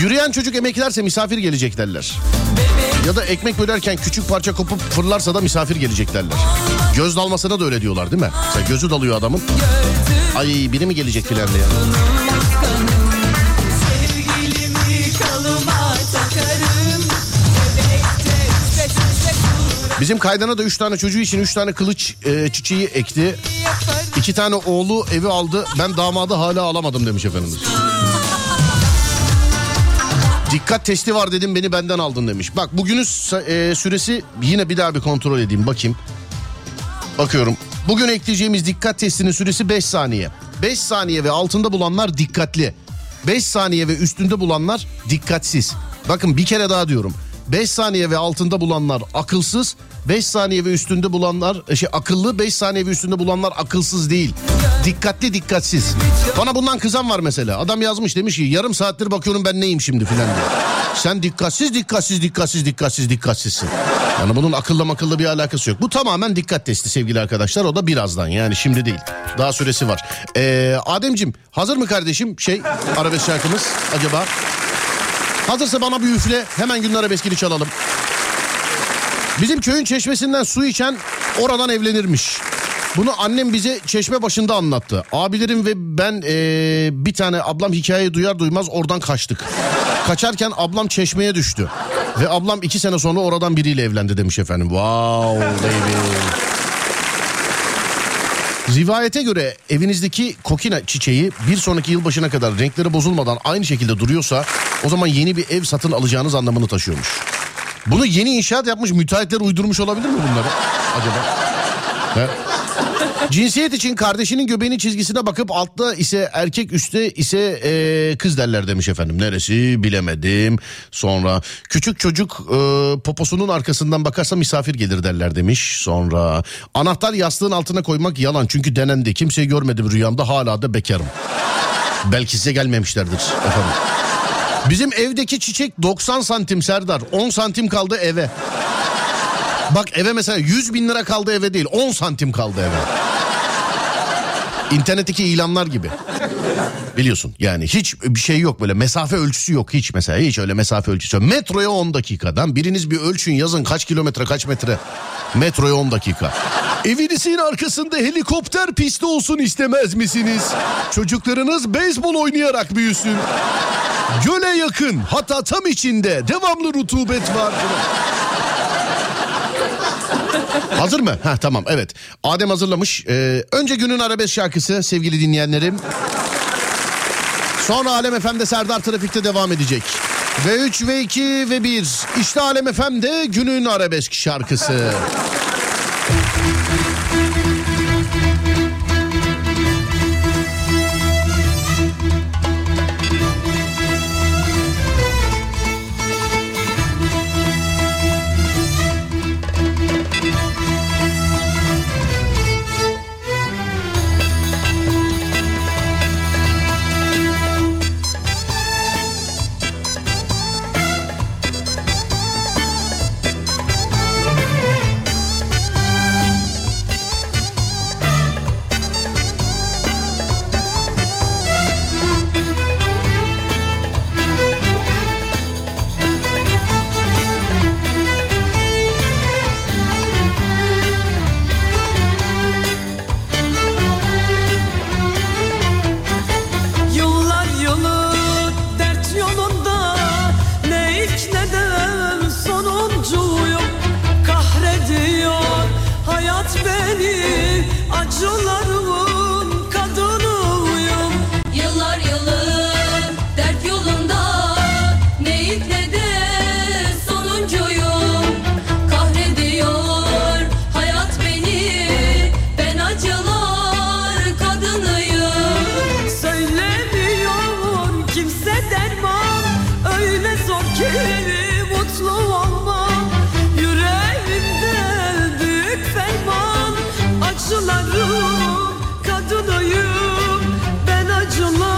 Yürüyen çocuk emeklerse misafir gelecek derler. Ya da ekmek bölerken küçük parça kopup fırlarsa da misafir gelecek derler. Göz dalmasına da öyle diyorlar değil mi? Mesela gözü dalıyor adamın. Ay biri mi gelecek filan diye. Bizim kaydana da üç tane çocuğu için üç tane kılıç e, çiçeği ekti. yaparım İki tane oğlu evi aldı. Ben damadı hala alamadım demiş efendimiz. Dikkat testi var dedim beni benden aldın demiş. Bak bugünün e, süresi yine bir daha bir kontrol edeyim bakayım. Bakıyorum. Bugün ekleyeceğimiz dikkat testinin süresi 5 saniye. 5 saniye ve altında bulanlar dikkatli. 5 saniye ve üstünde bulanlar dikkatsiz. Bakın bir kere daha diyorum. 5 saniye ve altında bulanlar akılsız. 5 saniye ve üstünde bulanlar e, şey akıllı 5 saniye ve üstünde bulanlar akılsız değil. Dikkatli dikkatsiz. Bana bundan kızan var mesela. Adam yazmış demiş ki yarım saattir bakıyorum ben neyim şimdi filan diye. Sen dikkatsiz dikkatsiz dikkatsiz dikkatsiz dikkatsizsin. Yani bunun akıllı makıllı bir alakası yok. Bu tamamen dikkat testi sevgili arkadaşlar. O da birazdan yani şimdi değil. Daha süresi var. Ee, Ademcim hazır mı kardeşim şey arabesk şarkımız acaba? Hazırsa bana bir üfle hemen günler arabeskini çalalım. Bizim köyün çeşmesinden su içen oradan evlenirmiş. Bunu annem bize çeşme başında anlattı. Abilerim ve ben eee, bir tane ablam hikayeyi duyar duymaz oradan kaçtık. Kaçarken ablam çeşmeye düştü. Ve ablam iki sene sonra oradan biriyle evlendi demiş efendim. Wow baby. Rivayete göre evinizdeki kokina çiçeği bir sonraki yılbaşına kadar renkleri bozulmadan aynı şekilde duruyorsa o zaman yeni bir ev satın alacağınız anlamını taşıyormuş. Bunu yeni inşaat yapmış müteahhitler uydurmuş olabilir mi bunları acaba? He? Cinsiyet için kardeşinin göbeğinin çizgisine bakıp altta ise erkek üstte ise eee, kız derler demiş efendim. Neresi bilemedim. Sonra küçük çocuk eee, poposunun arkasından bakarsa misafir gelir derler demiş. Sonra anahtar yastığın altına koymak yalan çünkü denendi. Kimseyi görmedim rüyamda hala da bekarım. Belki size gelmemişlerdir efendim. Bizim evdeki çiçek 90 santim Serdar. 10 santim kaldı eve. Bak eve mesela 100 bin lira kaldı eve değil 10 santim kaldı eve. İnternetteki ilanlar gibi. Biliyorsun yani hiç bir şey yok böyle mesafe ölçüsü yok hiç mesela hiç öyle mesafe ölçüsü yok. Metroya 10 dakikadan biriniz bir ölçün yazın kaç kilometre kaç metre metroya 10 dakika. Evinizin arkasında helikopter pisti olsun istemez misiniz? Çocuklarınız beyzbol oynayarak büyüsün. Göle yakın hatta tam içinde devamlı rutubet var. Hazır mı? Ha tamam evet. Adem hazırlamış. Ee, önce günün arabesk şarkısı sevgili dinleyenlerim. Sonra Alem FM'de Serdar Trafik'te devam edecek. Ve 3 ve 2 ve 1. İşte Alem FM'de günün arabesk şarkısı. Ben acılar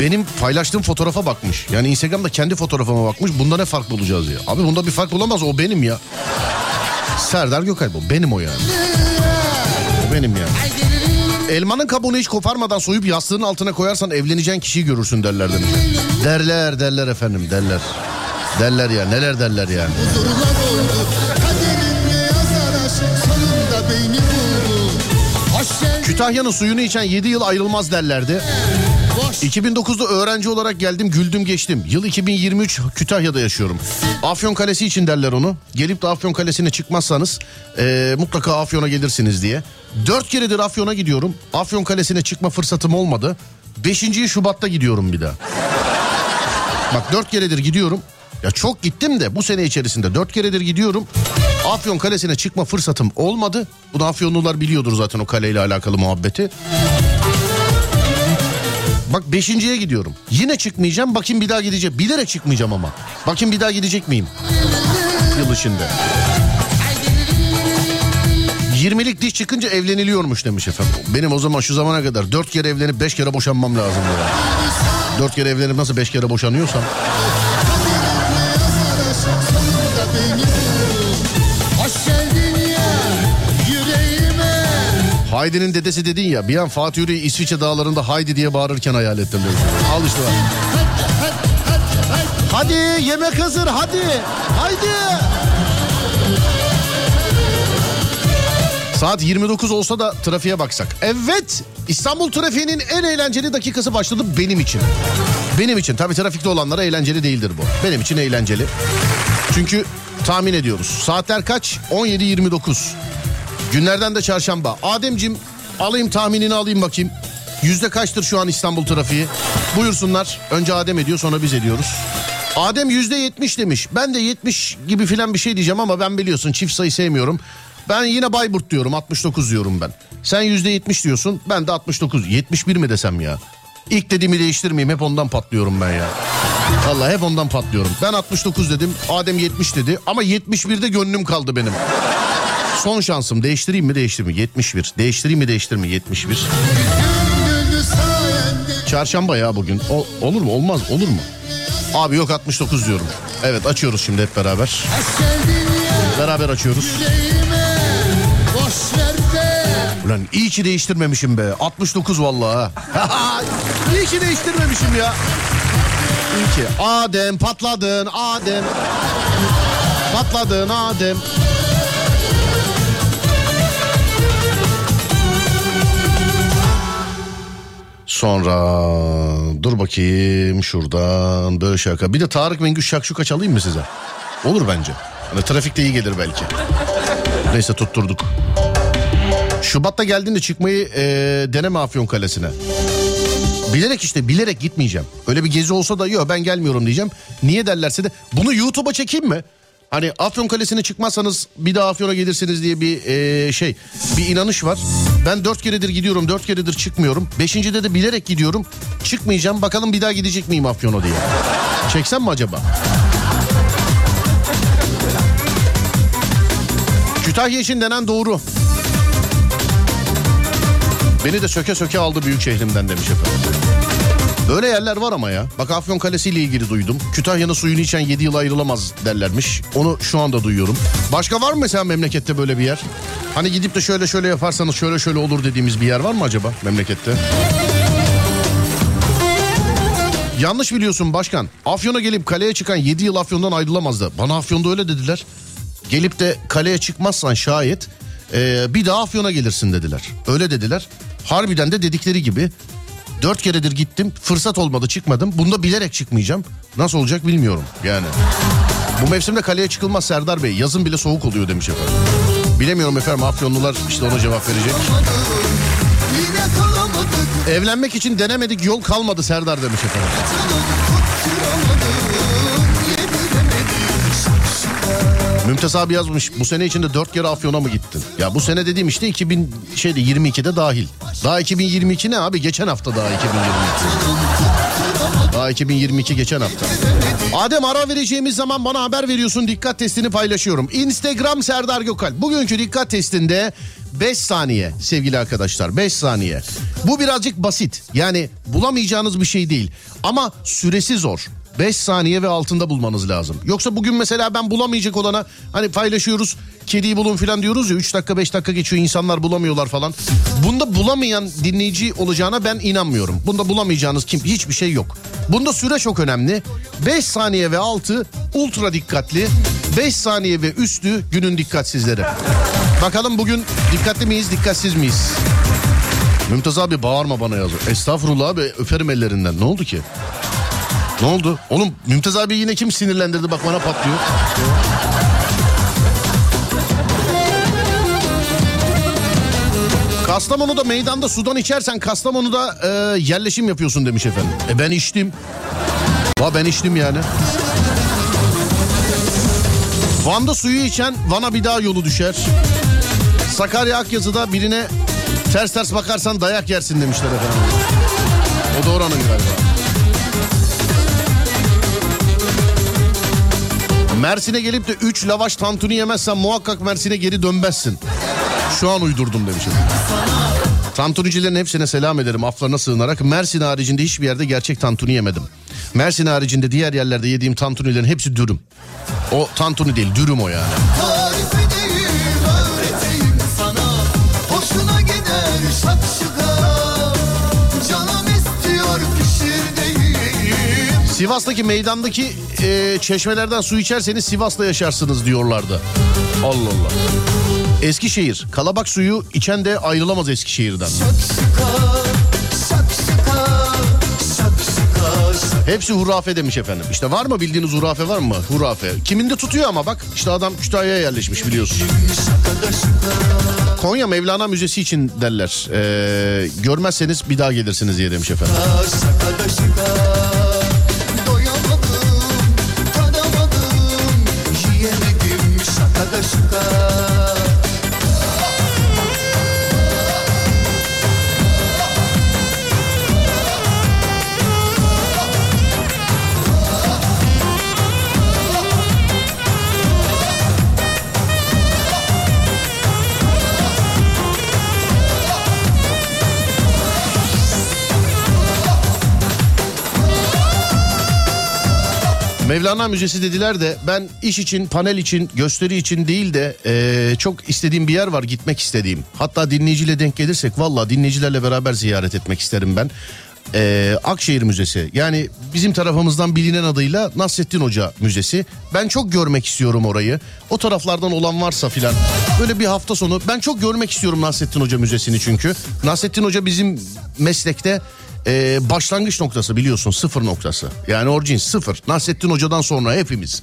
benim paylaştığım fotoğrafa bakmış. Yani Instagram'da kendi fotoğrafıma bakmış. Bunda ne fark bulacağız ya? Abi bunda bir fark bulamaz o benim ya. Serdar Gökalp o benim o yani. O benim yani. Elmanın kabuğunu hiç koparmadan soyup yastığın altına koyarsan evleneceğin kişiyi görürsün derler demiş. Derler derler efendim derler. Derler ya neler derler yani. Kütahya'nın suyunu içen 7 yıl ayrılmaz derlerdi. Boş 2009'da öğrenci olarak geldim güldüm geçtim. Yıl 2023 Kütahya'da yaşıyorum. Afyon Kalesi için derler onu. Gelip de Afyon Kalesi'ne çıkmazsanız eee, mutlaka Afyon'a gelirsiniz diye. Dört keredir Afyon'a gidiyorum. Afyon Kalesi'ne çıkma fırsatım olmadı. Beşinciyi Şubat'ta gidiyorum bir daha. Bak dört keredir gidiyorum. Ya çok gittim de bu sene içerisinde dört keredir gidiyorum. Afyon Kalesi'ne çıkma fırsatım olmadı. Bunu Afyonlular biliyordur zaten o kaleyle alakalı muhabbeti. Bak beşinciye gidiyorum. Yine çıkmayacağım. Bakayım bir daha gideceğim. Bilerek çıkmayacağım ama. Bakayım bir daha gidecek miyim? Yıl içinde. 20'lik diş çıkınca evleniliyormuş demiş efendim. Benim o zaman şu zamana kadar dört kere evlenip beş kere boşanmam lazım. Ya. Dört kere evlenip nasıl beş kere boşanıyorsam. Haydi'nin dedesi dedin ya bir an Fatih Yüreği İsviçre dağlarında Haydi diye bağırırken hayal ettim. demiş. Al işte bak. Hadi yemek hazır hadi. Haydi. Saat 29 olsa da trafiğe baksak. Evet İstanbul trafiğinin en eğlenceli dakikası başladı benim için. Benim için tabii trafikte olanlara eğlenceli değildir bu. Benim için eğlenceli. Çünkü tahmin ediyoruz. Saatler kaç? 17.29. Günlerden de çarşamba. Ademcim alayım tahminini alayım bakayım. Yüzde kaçtır şu an İstanbul trafiği? Buyursunlar. Önce Adem ediyor sonra biz ediyoruz. Adem yüzde yetmiş demiş. Ben de yetmiş gibi filan bir şey diyeceğim ama ben biliyorsun çift sayı sevmiyorum. Ben yine Bayburt diyorum 69 diyorum ben. Sen yüzde yetmiş diyorsun ben de 69. 71 mi desem ya? İlk dediğimi değiştirmeyeyim hep ondan patlıyorum ben ya. Vallahi hep ondan patlıyorum. Ben 69 dedim Adem 70 dedi ama 71'de gönlüm kaldı benim. Son şansım değiştireyim mi değiştirmeyeyim mi? 71. Değiştireyim mi değiştirmeyeyim mi? 71. Güldü sayende Çarşamba ya bugün. O, olur mu? Olmaz. Olur mu? Abi yok 69 diyorum. Evet açıyoruz şimdi hep beraber. Beraber açıyoruz. Ulan iyi ki değiştirmemişim be. 69 vallahi. iyi ki değiştirmemişim ya. İyi ki. Adem patladın Adem. Patladın Adem. Sonra dur bakayım şuradan böyle şaka. Bir de Tarık Mengü şakşuka çalayım mı size? Olur bence. Hani trafikte iyi gelir belki. Neyse tutturduk. Şubat'ta geldiğinde çıkmayı e, deneme Afyon Kalesi'ne. Bilerek işte bilerek gitmeyeceğim. Öyle bir gezi olsa da yok ben gelmiyorum diyeceğim. Niye derlerse de bunu YouTube'a çekeyim mi? Hani Afyon Kalesi'ne çıkmazsanız bir daha Afyon'a gelirsiniz diye bir e, şey bir inanış var. Ben dört keredir gidiyorum dört keredir çıkmıyorum. Beşincide de bilerek gidiyorum. Çıkmayacağım bakalım bir daha gidecek miyim Afyon'a diye. Çeksem mi acaba? Kütahya için denen doğru. Beni de söke söke aldı büyük şehrimden demiş efendim. Böyle yerler var ama ya. Bak Afyon Kalesi ile ilgili duydum. Kütahya'nın suyunu içen 7 yıl ayrılamaz derlermiş. Onu şu anda duyuyorum. Başka var mı mesela memlekette böyle bir yer? Hani gidip de şöyle şöyle yaparsanız şöyle şöyle olur dediğimiz bir yer var mı acaba memlekette? Yanlış biliyorsun başkan. Afyon'a gelip kaleye çıkan 7 yıl Afyon'dan ayrılamazdı. Bana Afyon'da öyle dediler. Gelip de kaleye çıkmazsan şayet e, bir daha Afyon'a gelirsin dediler. Öyle dediler. Harbiden de dedikleri gibi dört keredir gittim fırsat olmadı çıkmadım. Bunda bilerek çıkmayacağım. Nasıl olacak bilmiyorum yani. Bu mevsimde kaleye çıkılmaz Serdar Bey. Yazın bile soğuk oluyor demiş efendim. Bilemiyorum efendim Afyonlular işte ona cevap verecek. Evlenmek için denemedik yol kalmadı Serdar demiş efendim. Mümtaz abi yazmış bu sene içinde dört kere Afyon'a mı gittin? Ya bu sene dediğim işte 2000 şeyde 22'de dahil. Daha 2022 ne abi geçen hafta daha 2022. Daha Daha 2022 geçen hafta. Adem ara vereceğimiz zaman bana haber veriyorsun. Dikkat testini paylaşıyorum. Instagram Serdar Gökal. Bugünkü dikkat testinde 5 saniye sevgili arkadaşlar 5 saniye. Bu birazcık basit. Yani bulamayacağınız bir şey değil. Ama süresi zor. 5 saniye ve altında bulmanız lazım. Yoksa bugün mesela ben bulamayacak olana hani paylaşıyoruz kediyi bulun falan diyoruz ya 3 dakika 5 dakika geçiyor insanlar bulamıyorlar falan. Bunda bulamayan dinleyici olacağına ben inanmıyorum. Bunda bulamayacağınız kim hiçbir şey yok. Bunda süre çok önemli. 5 saniye ve altı ultra dikkatli. 5 saniye ve üstü günün dikkatsizleri. Bakalım bugün dikkatli miyiz dikkatsiz miyiz? Mümtaz abi bağırma bana yazıyor. Estağfurullah abi öperim ellerinden. Ne oldu ki? Ne oldu? Oğlum Mümtaz abi yine kim sinirlendirdi bak bana patlıyor. Kastamonu'da meydanda sudan içersen Kastamonu'da e, yerleşim yapıyorsun demiş efendim. E ben içtim. Va ben içtim yani. Van'da suyu içen Van'a bir daha yolu düşer. Sakarya Akyazı'da birine ters ters bakarsan dayak yersin demişler efendim. O da oranın galiba. Mersin'e gelip de 3 lavaş tantuni yemezsen muhakkak Mersin'e geri dönmezsin. Şu an uydurdum demişim. Tantunicilerin hepsine selam ederim aflarına sığınarak. Mersin haricinde hiçbir yerde gerçek tantuni yemedim. Mersin haricinde diğer yerlerde yediğim tantunilerin hepsi dürüm. O tantuni değil dürüm o yani. Sivas'taki meydandaki e, çeşmelerden su içerseniz Sivas'ta yaşarsınız diyorlardı. Allah Allah. Eskişehir. Kalabak suyu içen de ayrılamaz Eskişehir'den. Hepsi hurafe demiş efendim. İşte var mı bildiğiniz hurafe var mı? Hurafe. Kiminde tutuyor ama bak işte adam Kütahya'ya yerleşmiş biliyorsun. Konya Mevlana Müzesi için derler. Ee, görmezseniz bir daha gelirsiniz diye demiş efendim. Mevlana Müzesi dediler de ben iş için, panel için, gösteri için değil de ee, çok istediğim bir yer var gitmek istediğim. Hatta dinleyiciyle denk gelirsek valla dinleyicilerle beraber ziyaret etmek isterim ben. Ee, Akşehir Müzesi yani bizim tarafımızdan bilinen adıyla Nasrettin Hoca Müzesi. Ben çok görmek istiyorum orayı. O taraflardan olan varsa filan böyle bir hafta sonu ben çok görmek istiyorum Nasrettin Hoca Müzesi'ni çünkü. Nasrettin Hoca bizim meslekte e, başlangıç noktası biliyorsun sıfır noktası. Yani orijin sıfır. Nasrettin Hoca'dan sonra hepimiz.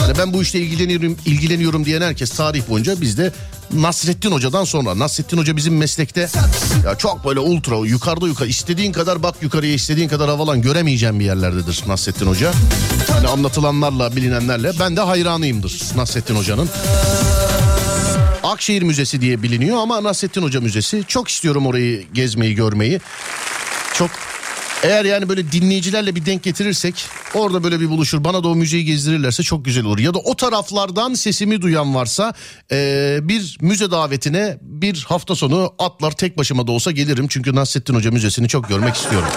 Yani ben bu işte ilgileniyorum, ilgileniyorum diyen herkes tarih boyunca biz de Nasrettin Hoca'dan sonra. Nasrettin Hoca bizim meslekte ya çok böyle ultra yukarıda yukarı istediğin kadar bak yukarıya istediğin kadar havalan göremeyeceğim bir yerlerdedir Nasrettin Hoca. Yani anlatılanlarla bilinenlerle ben de hayranıyımdır Nasrettin Hoca'nın. Akşehir Müzesi diye biliniyor ama Nasrettin Hoca Müzesi. Çok istiyorum orayı gezmeyi görmeyi. Çok eğer yani böyle dinleyicilerle bir denk getirirsek orada böyle bir buluşur bana da o müzeyi gezdirirlerse çok güzel olur. Ya da o taraflardan sesimi duyan varsa eee, bir müze davetine bir hafta sonu atlar tek başıma da olsa gelirim. Çünkü Nasrettin Hoca Müzesi'ni çok görmek istiyorum.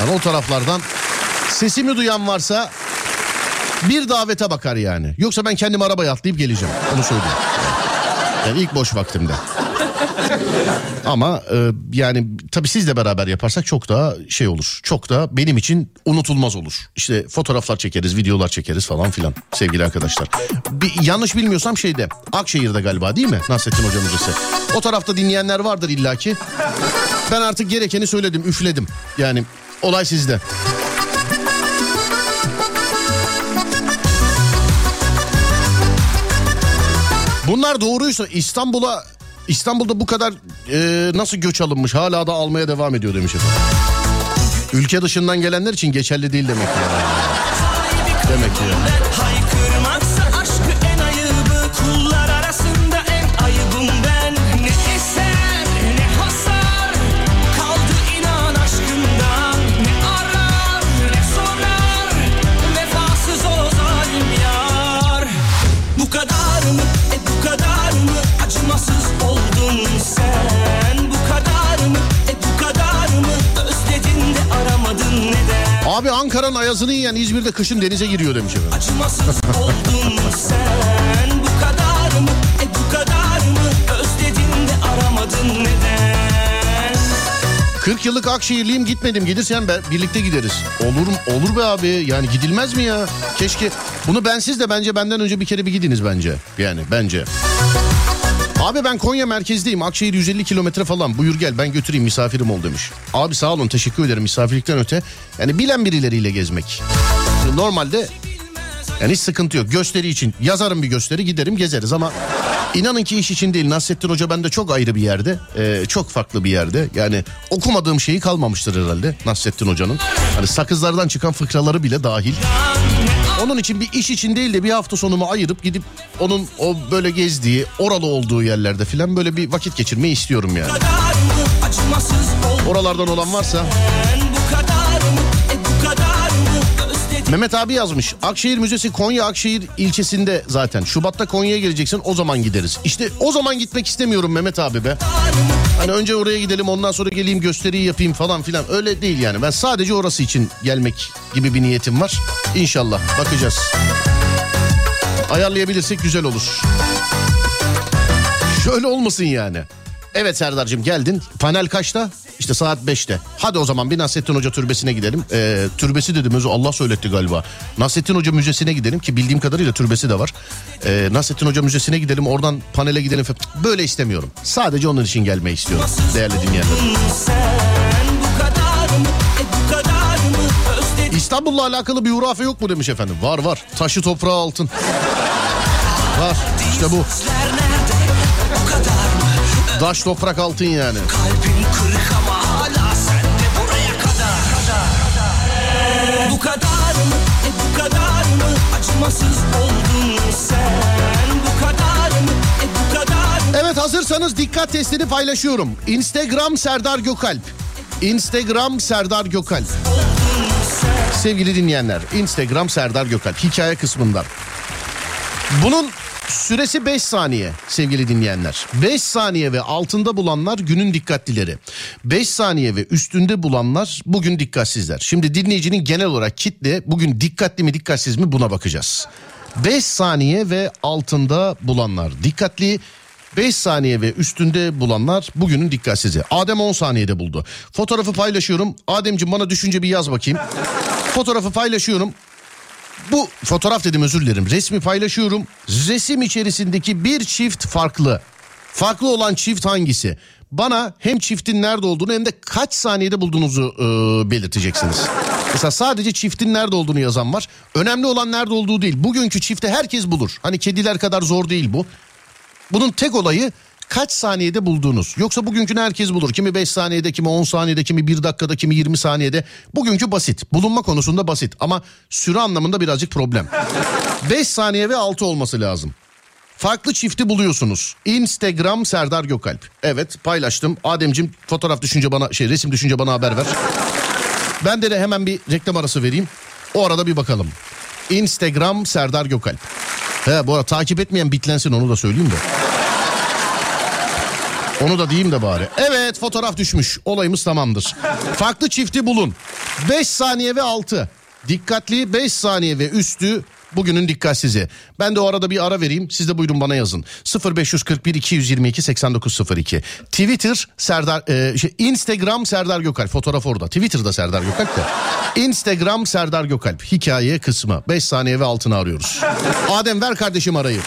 Yani o taraflardan sesimi duyan varsa bir davete bakar yani. Yoksa ben kendim arabaya atlayıp geleceğim onu söyleyeyim. Yani ilk boş vaktimde. Ama e, yani tabii sizle beraber yaparsak çok daha şey olur. Çok da benim için unutulmaz olur. İşte fotoğraflar çekeriz, videolar çekeriz falan filan sevgili arkadaşlar. Bir, yanlış bilmiyorsam şeyde Akşehir'de galiba değil mi Nasrettin Hoca Müzesi? O tarafta dinleyenler vardır illaki. Ben artık gerekeni söyledim, üfledim. Yani olay sizde. Bunlar doğruysa İstanbul'a İstanbul'da bu kadar e, nasıl göç alınmış hala da almaya devam ediyor demiş efendim. Ülke dışından gelenler için geçerli değil demek yani. Demek ki yani. Ankara'nın ayazını yiyen İzmir'de kışın denize giriyor demiş efendim. Acımasız oldun sen Bu kadar mı, e bu kadar mı Özledin de aramadın neden 40 yıllık Akşehirliyim gitmedim. Gelirsen ben birlikte gideriz. Olur mu? Olur be abi. Yani gidilmez mi ya? Keşke bunu bensiz de bence benden önce bir kere bir gidiniz bence. Yani bence. Abi ben Konya merkezdeyim. Akşehir 150 kilometre falan. Buyur gel ben götüreyim misafirim ol demiş. Abi sağ olun teşekkür ederim misafirlikten öte. Yani bilen birileriyle gezmek. Normalde yani hiç sıkıntı yok. Gösteri için yazarım bir gösteri giderim gezeriz ama inanın ki iş için değil. Nasrettin Hoca bende çok ayrı bir yerde. Ee, çok farklı bir yerde. Yani okumadığım şeyi kalmamıştır herhalde Nasrettin Hoca'nın. Hani sakızlardan çıkan fıkraları bile dahil. Onun için bir iş için değil de bir hafta sonumu ayırıp gidip onun o böyle gezdiği, oralı olduğu yerlerde filan böyle bir vakit geçirmeyi istiyorum yani. Oralardan olan varsa Mehmet abi yazmış. Akşehir Müzesi Konya Akşehir ilçesinde zaten. Şubat'ta Konya'ya geleceksin o zaman gideriz. İşte o zaman gitmek istemiyorum Mehmet abi be. Hani önce oraya gidelim ondan sonra geleyim gösteriyi yapayım falan filan. Öyle değil yani. Ben sadece orası için gelmek gibi bir niyetim var. İnşallah bakacağız. Ayarlayabilirsek güzel olur. Şöyle olmasın yani. Evet Serdar'cığım geldin. Panel kaçta? İşte saat 5'te. Hadi o zaman bir Nasrettin Hoca türbesine gidelim. Ee, türbesi dedim özü Allah söyletti galiba. Nasrettin Hoca Müzesi'ne gidelim ki bildiğim kadarıyla türbesi de var. Ee, Nasrettin Hoca Müzesi'ne gidelim oradan panele gidelim. Böyle istemiyorum. Sadece onun için gelmeyi istiyorum değerli dinleyenler. İstanbul'la alakalı bir hurafe yok mu demiş efendim. Var var. Taşı toprağı altın. Var. İşte bu. Daş toprak altın yani. Kalbin kırık ama hala sende buraya kadar Bu kadar mı, e bu kadar mı Acımasız oldun sen Bu kadar mı, e bu kadar mı Evet hazırsanız dikkat testini paylaşıyorum. Instagram Serdar Gökalp. Instagram Serdar Gökalp. Sevgili dinleyenler Instagram Serdar Gökalp hikaye kısmından. Bunun süresi 5 saniye sevgili dinleyenler. 5 saniye ve altında bulanlar günün dikkatlileri. 5 saniye ve üstünde bulanlar bugün dikkatsizler. Şimdi dinleyicinin genel olarak kitle bugün dikkatli mi dikkatsiz mi buna bakacağız. 5 saniye ve altında bulanlar dikkatli 5 saniye ve üstünde bulanlar bugünün dikkatsizi. Adem 10 saniyede buldu. Fotoğrafı paylaşıyorum. Ademciğim bana düşünce bir yaz bakayım. Fotoğrafı paylaşıyorum. Bu fotoğraf dedim özür dilerim. Resmi paylaşıyorum. Resim içerisindeki bir çift farklı. Farklı olan çift hangisi? Bana hem çiftin nerede olduğunu hem de kaç saniyede bulduğunuzu e, belirteceksiniz. Mesela sadece çiftin nerede olduğunu yazan var. Önemli olan nerede olduğu değil. Bugünkü çifte herkes bulur. Hani kediler kadar zor değil bu. Bunun tek olayı kaç saniyede bulduğunuz. Yoksa bugünkünü herkes bulur. Kimi 5 saniyede, kimi 10 saniyede, kimi 1 dakikada, kimi 20 saniyede. Bugünkü basit. Bulunma konusunda basit ama süre anlamında birazcık problem. 5 saniye ve 6 olması lazım. Farklı çifti buluyorsunuz. Instagram Serdar Gökalp. Evet paylaştım. Ademcim fotoğraf düşünce bana şey resim düşünce bana haber ver. Ben de, de hemen bir reklam arası vereyim. O arada bir bakalım. Instagram Serdar Gökalp. He bu arada takip etmeyen bitlensin onu da söyleyeyim de. Onu da diyeyim de bari. Evet fotoğraf düşmüş. Olayımız tamamdır. Farklı çifti bulun. 5 saniye ve 6. Dikkatli 5 saniye ve üstü bugünün dikkatsizi. Ben de o arada bir ara vereyim. Siz de buyurun bana yazın. 0541 222 8902. Twitter Serdar e, şey, Instagram Serdar Gökalp. Fotoğraf orada. Twitter'da Serdar Gökalp de. Instagram Serdar Gökalp. Hikaye kısmı. 5 saniye ve altını arıyoruz. Adem ver kardeşim arayı.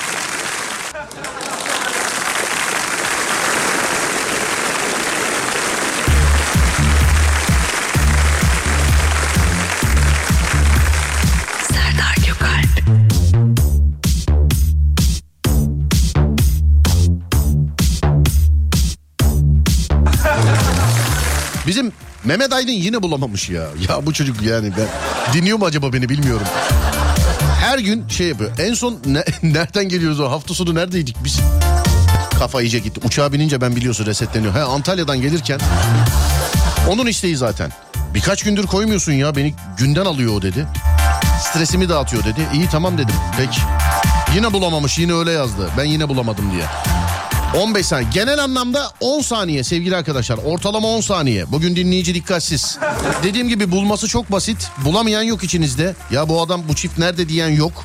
Mehmet Aydın yine bulamamış ya. Ya bu çocuk yani ben dinliyor mu acaba beni bilmiyorum. Her gün şey yapıyor. En son ne- nereden geliyoruz o hafta sonu neredeydik biz? Kafa iyice gitti. Uçağa binince ben biliyorsun resetleniyor. He Antalya'dan gelirken onun isteği zaten. Birkaç gündür koymuyorsun ya beni günden alıyor o dedi. Stresimi dağıtıyor dedi. İyi tamam dedim. Peki. Yine bulamamış yine öyle yazdı. Ben yine bulamadım diye. 15 saniye. Genel anlamda 10 saniye sevgili arkadaşlar. Ortalama 10 saniye. Bugün dinleyici dikkatsiz. Dediğim gibi bulması çok basit. Bulamayan yok içinizde. Ya bu adam bu çift nerede diyen yok.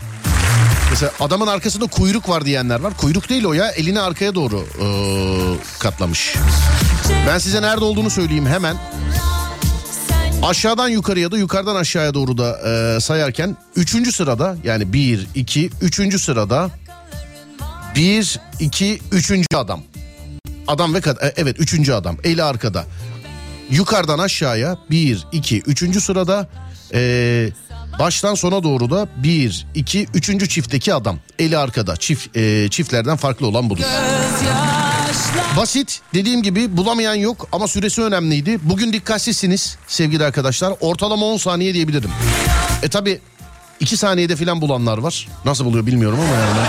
Mesela adamın arkasında kuyruk var diyenler var. Kuyruk değil o ya. Elini arkaya doğru eee, katlamış. Ben size nerede olduğunu söyleyeyim hemen. Aşağıdan yukarıya da yukarıdan aşağıya doğru da eee, sayarken 3. sırada yani 1, 2, 3. sırada 1, 2, 3. adam. Adam ve kadın. Evet 3. adam. Eli arkada. Yukarıdan aşağıya 1, 2, 3. sırada eee, baştan sona doğru da 1, 2, 3. çiftteki adam. Eli arkada. Çift eee, çiftlerden farklı olan budur. Basit dediğim gibi bulamayan yok ama süresi önemliydi. Bugün dikkatsizsiniz sevgili arkadaşlar. Ortalama 10 saniye diyebilirim. E tabi 2 saniyede falan bulanlar var. Nasıl buluyor bilmiyorum ama yani.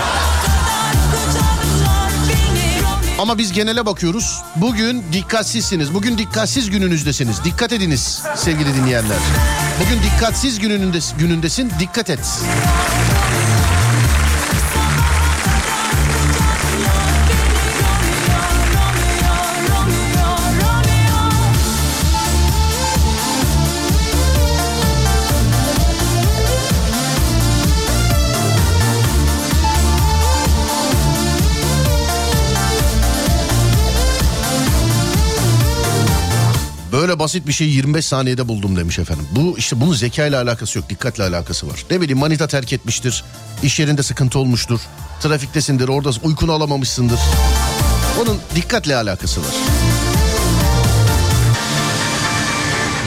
Ama biz genele bakıyoruz. Bugün dikkatsizsiniz. Bugün dikkatsiz gününüzdesiniz. Dikkat ediniz sevgili dinleyenler. Bugün dikkatsiz günününde, günündesin. Dikkat et. Böyle basit bir şeyi 25 saniyede buldum demiş efendim. Bu işte bunun zeka ile alakası yok, dikkatle alakası var. Ne bileyim manita terk etmiştir, iş yerinde sıkıntı olmuştur, trafiktesindir, orada uykunu alamamışsındır. Onun dikkatle alakası var.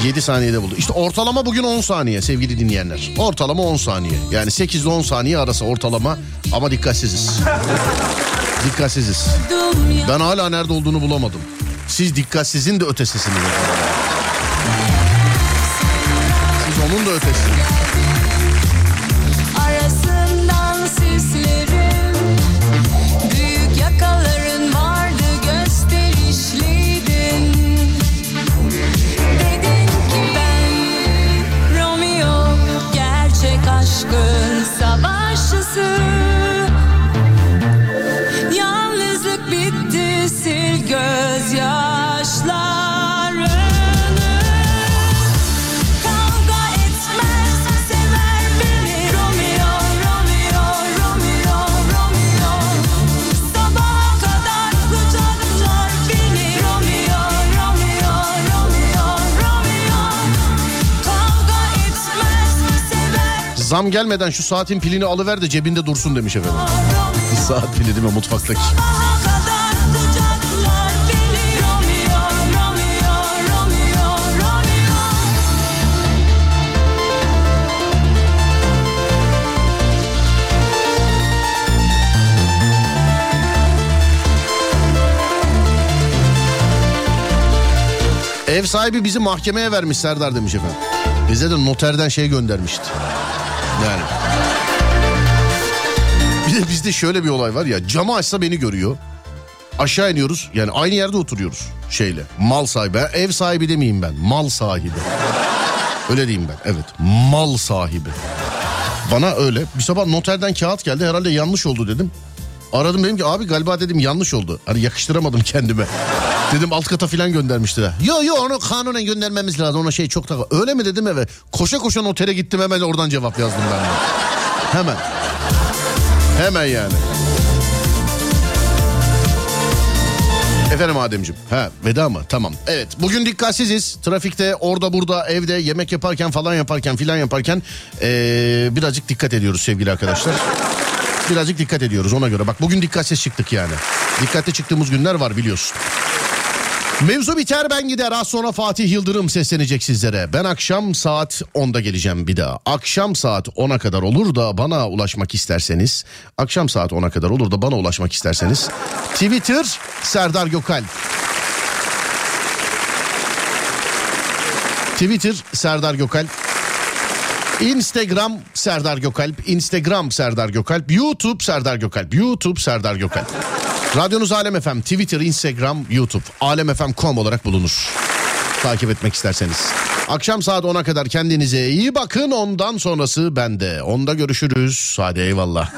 7 saniyede buldu. İşte ortalama bugün 10 saniye sevgili dinleyenler. Ortalama 10 saniye. Yani 8 ile 10 saniye arası ortalama ama dikkatsiziz. dikkatsiziz. Ben hala nerede olduğunu bulamadım. Siz dikkatsizin de ötesisiniz. Siz onun da ötesi. Zam gelmeden şu saatin pilini alıver de cebinde dursun demiş efendim. Saat pili değil mi mutfaktaki? Ev sahibi bizi mahkemeye vermiş Serdar demiş efendim. Bize de noterden şey göndermişti. Yani. Bir de bizde şöyle bir olay var ya camı açsa beni görüyor. Aşağı iniyoruz yani aynı yerde oturuyoruz şeyle. Mal sahibi ev sahibi demeyeyim ben mal sahibi. Öyle diyeyim ben evet mal sahibi. Bana öyle bir sabah noterden kağıt geldi herhalde yanlış oldu dedim. Aradım dedim ki abi galiba dedim yanlış oldu. Hani yakıştıramadım kendime. Dedim alt kata filan göndermişti. Yo yo onu kanunen göndermemiz lazım. Ona şey çok da... Öyle mi dedim eve. Koşa koşa notere gittim hemen oradan cevap yazdım ben de. Hemen. Hemen yani. Efendim Ademciğim. Ha veda mı? Tamam. Evet bugün dikkatsiziz. Trafikte orada burada evde yemek yaparken falan yaparken filan yaparken ee, birazcık dikkat ediyoruz sevgili arkadaşlar. Birazcık dikkat ediyoruz ona göre. Bak bugün dikkatsiz çıktık yani. Dikkatli çıktığımız günler var biliyorsun. Mevzu biter ben gider az sonra Fatih Yıldırım seslenecek sizlere. Ben akşam saat 10'da geleceğim bir daha. Akşam saat 10'a kadar olur da bana ulaşmak isterseniz. Akşam saat 10'a kadar olur da bana ulaşmak isterseniz. Twitter Serdar Gökalp. Twitter Serdar Gökalp. Instagram Serdar Gökalp. Instagram Serdar Gökalp. YouTube Serdar Gökalp. YouTube Serdar Gökalp. Radyonuz Alem FM, Twitter, Instagram, YouTube. alemfm.com olarak bulunur. Takip etmek isterseniz. Akşam saat 10'a kadar kendinize iyi bakın. Ondan sonrası bende. Onda görüşürüz. Hadi eyvallah.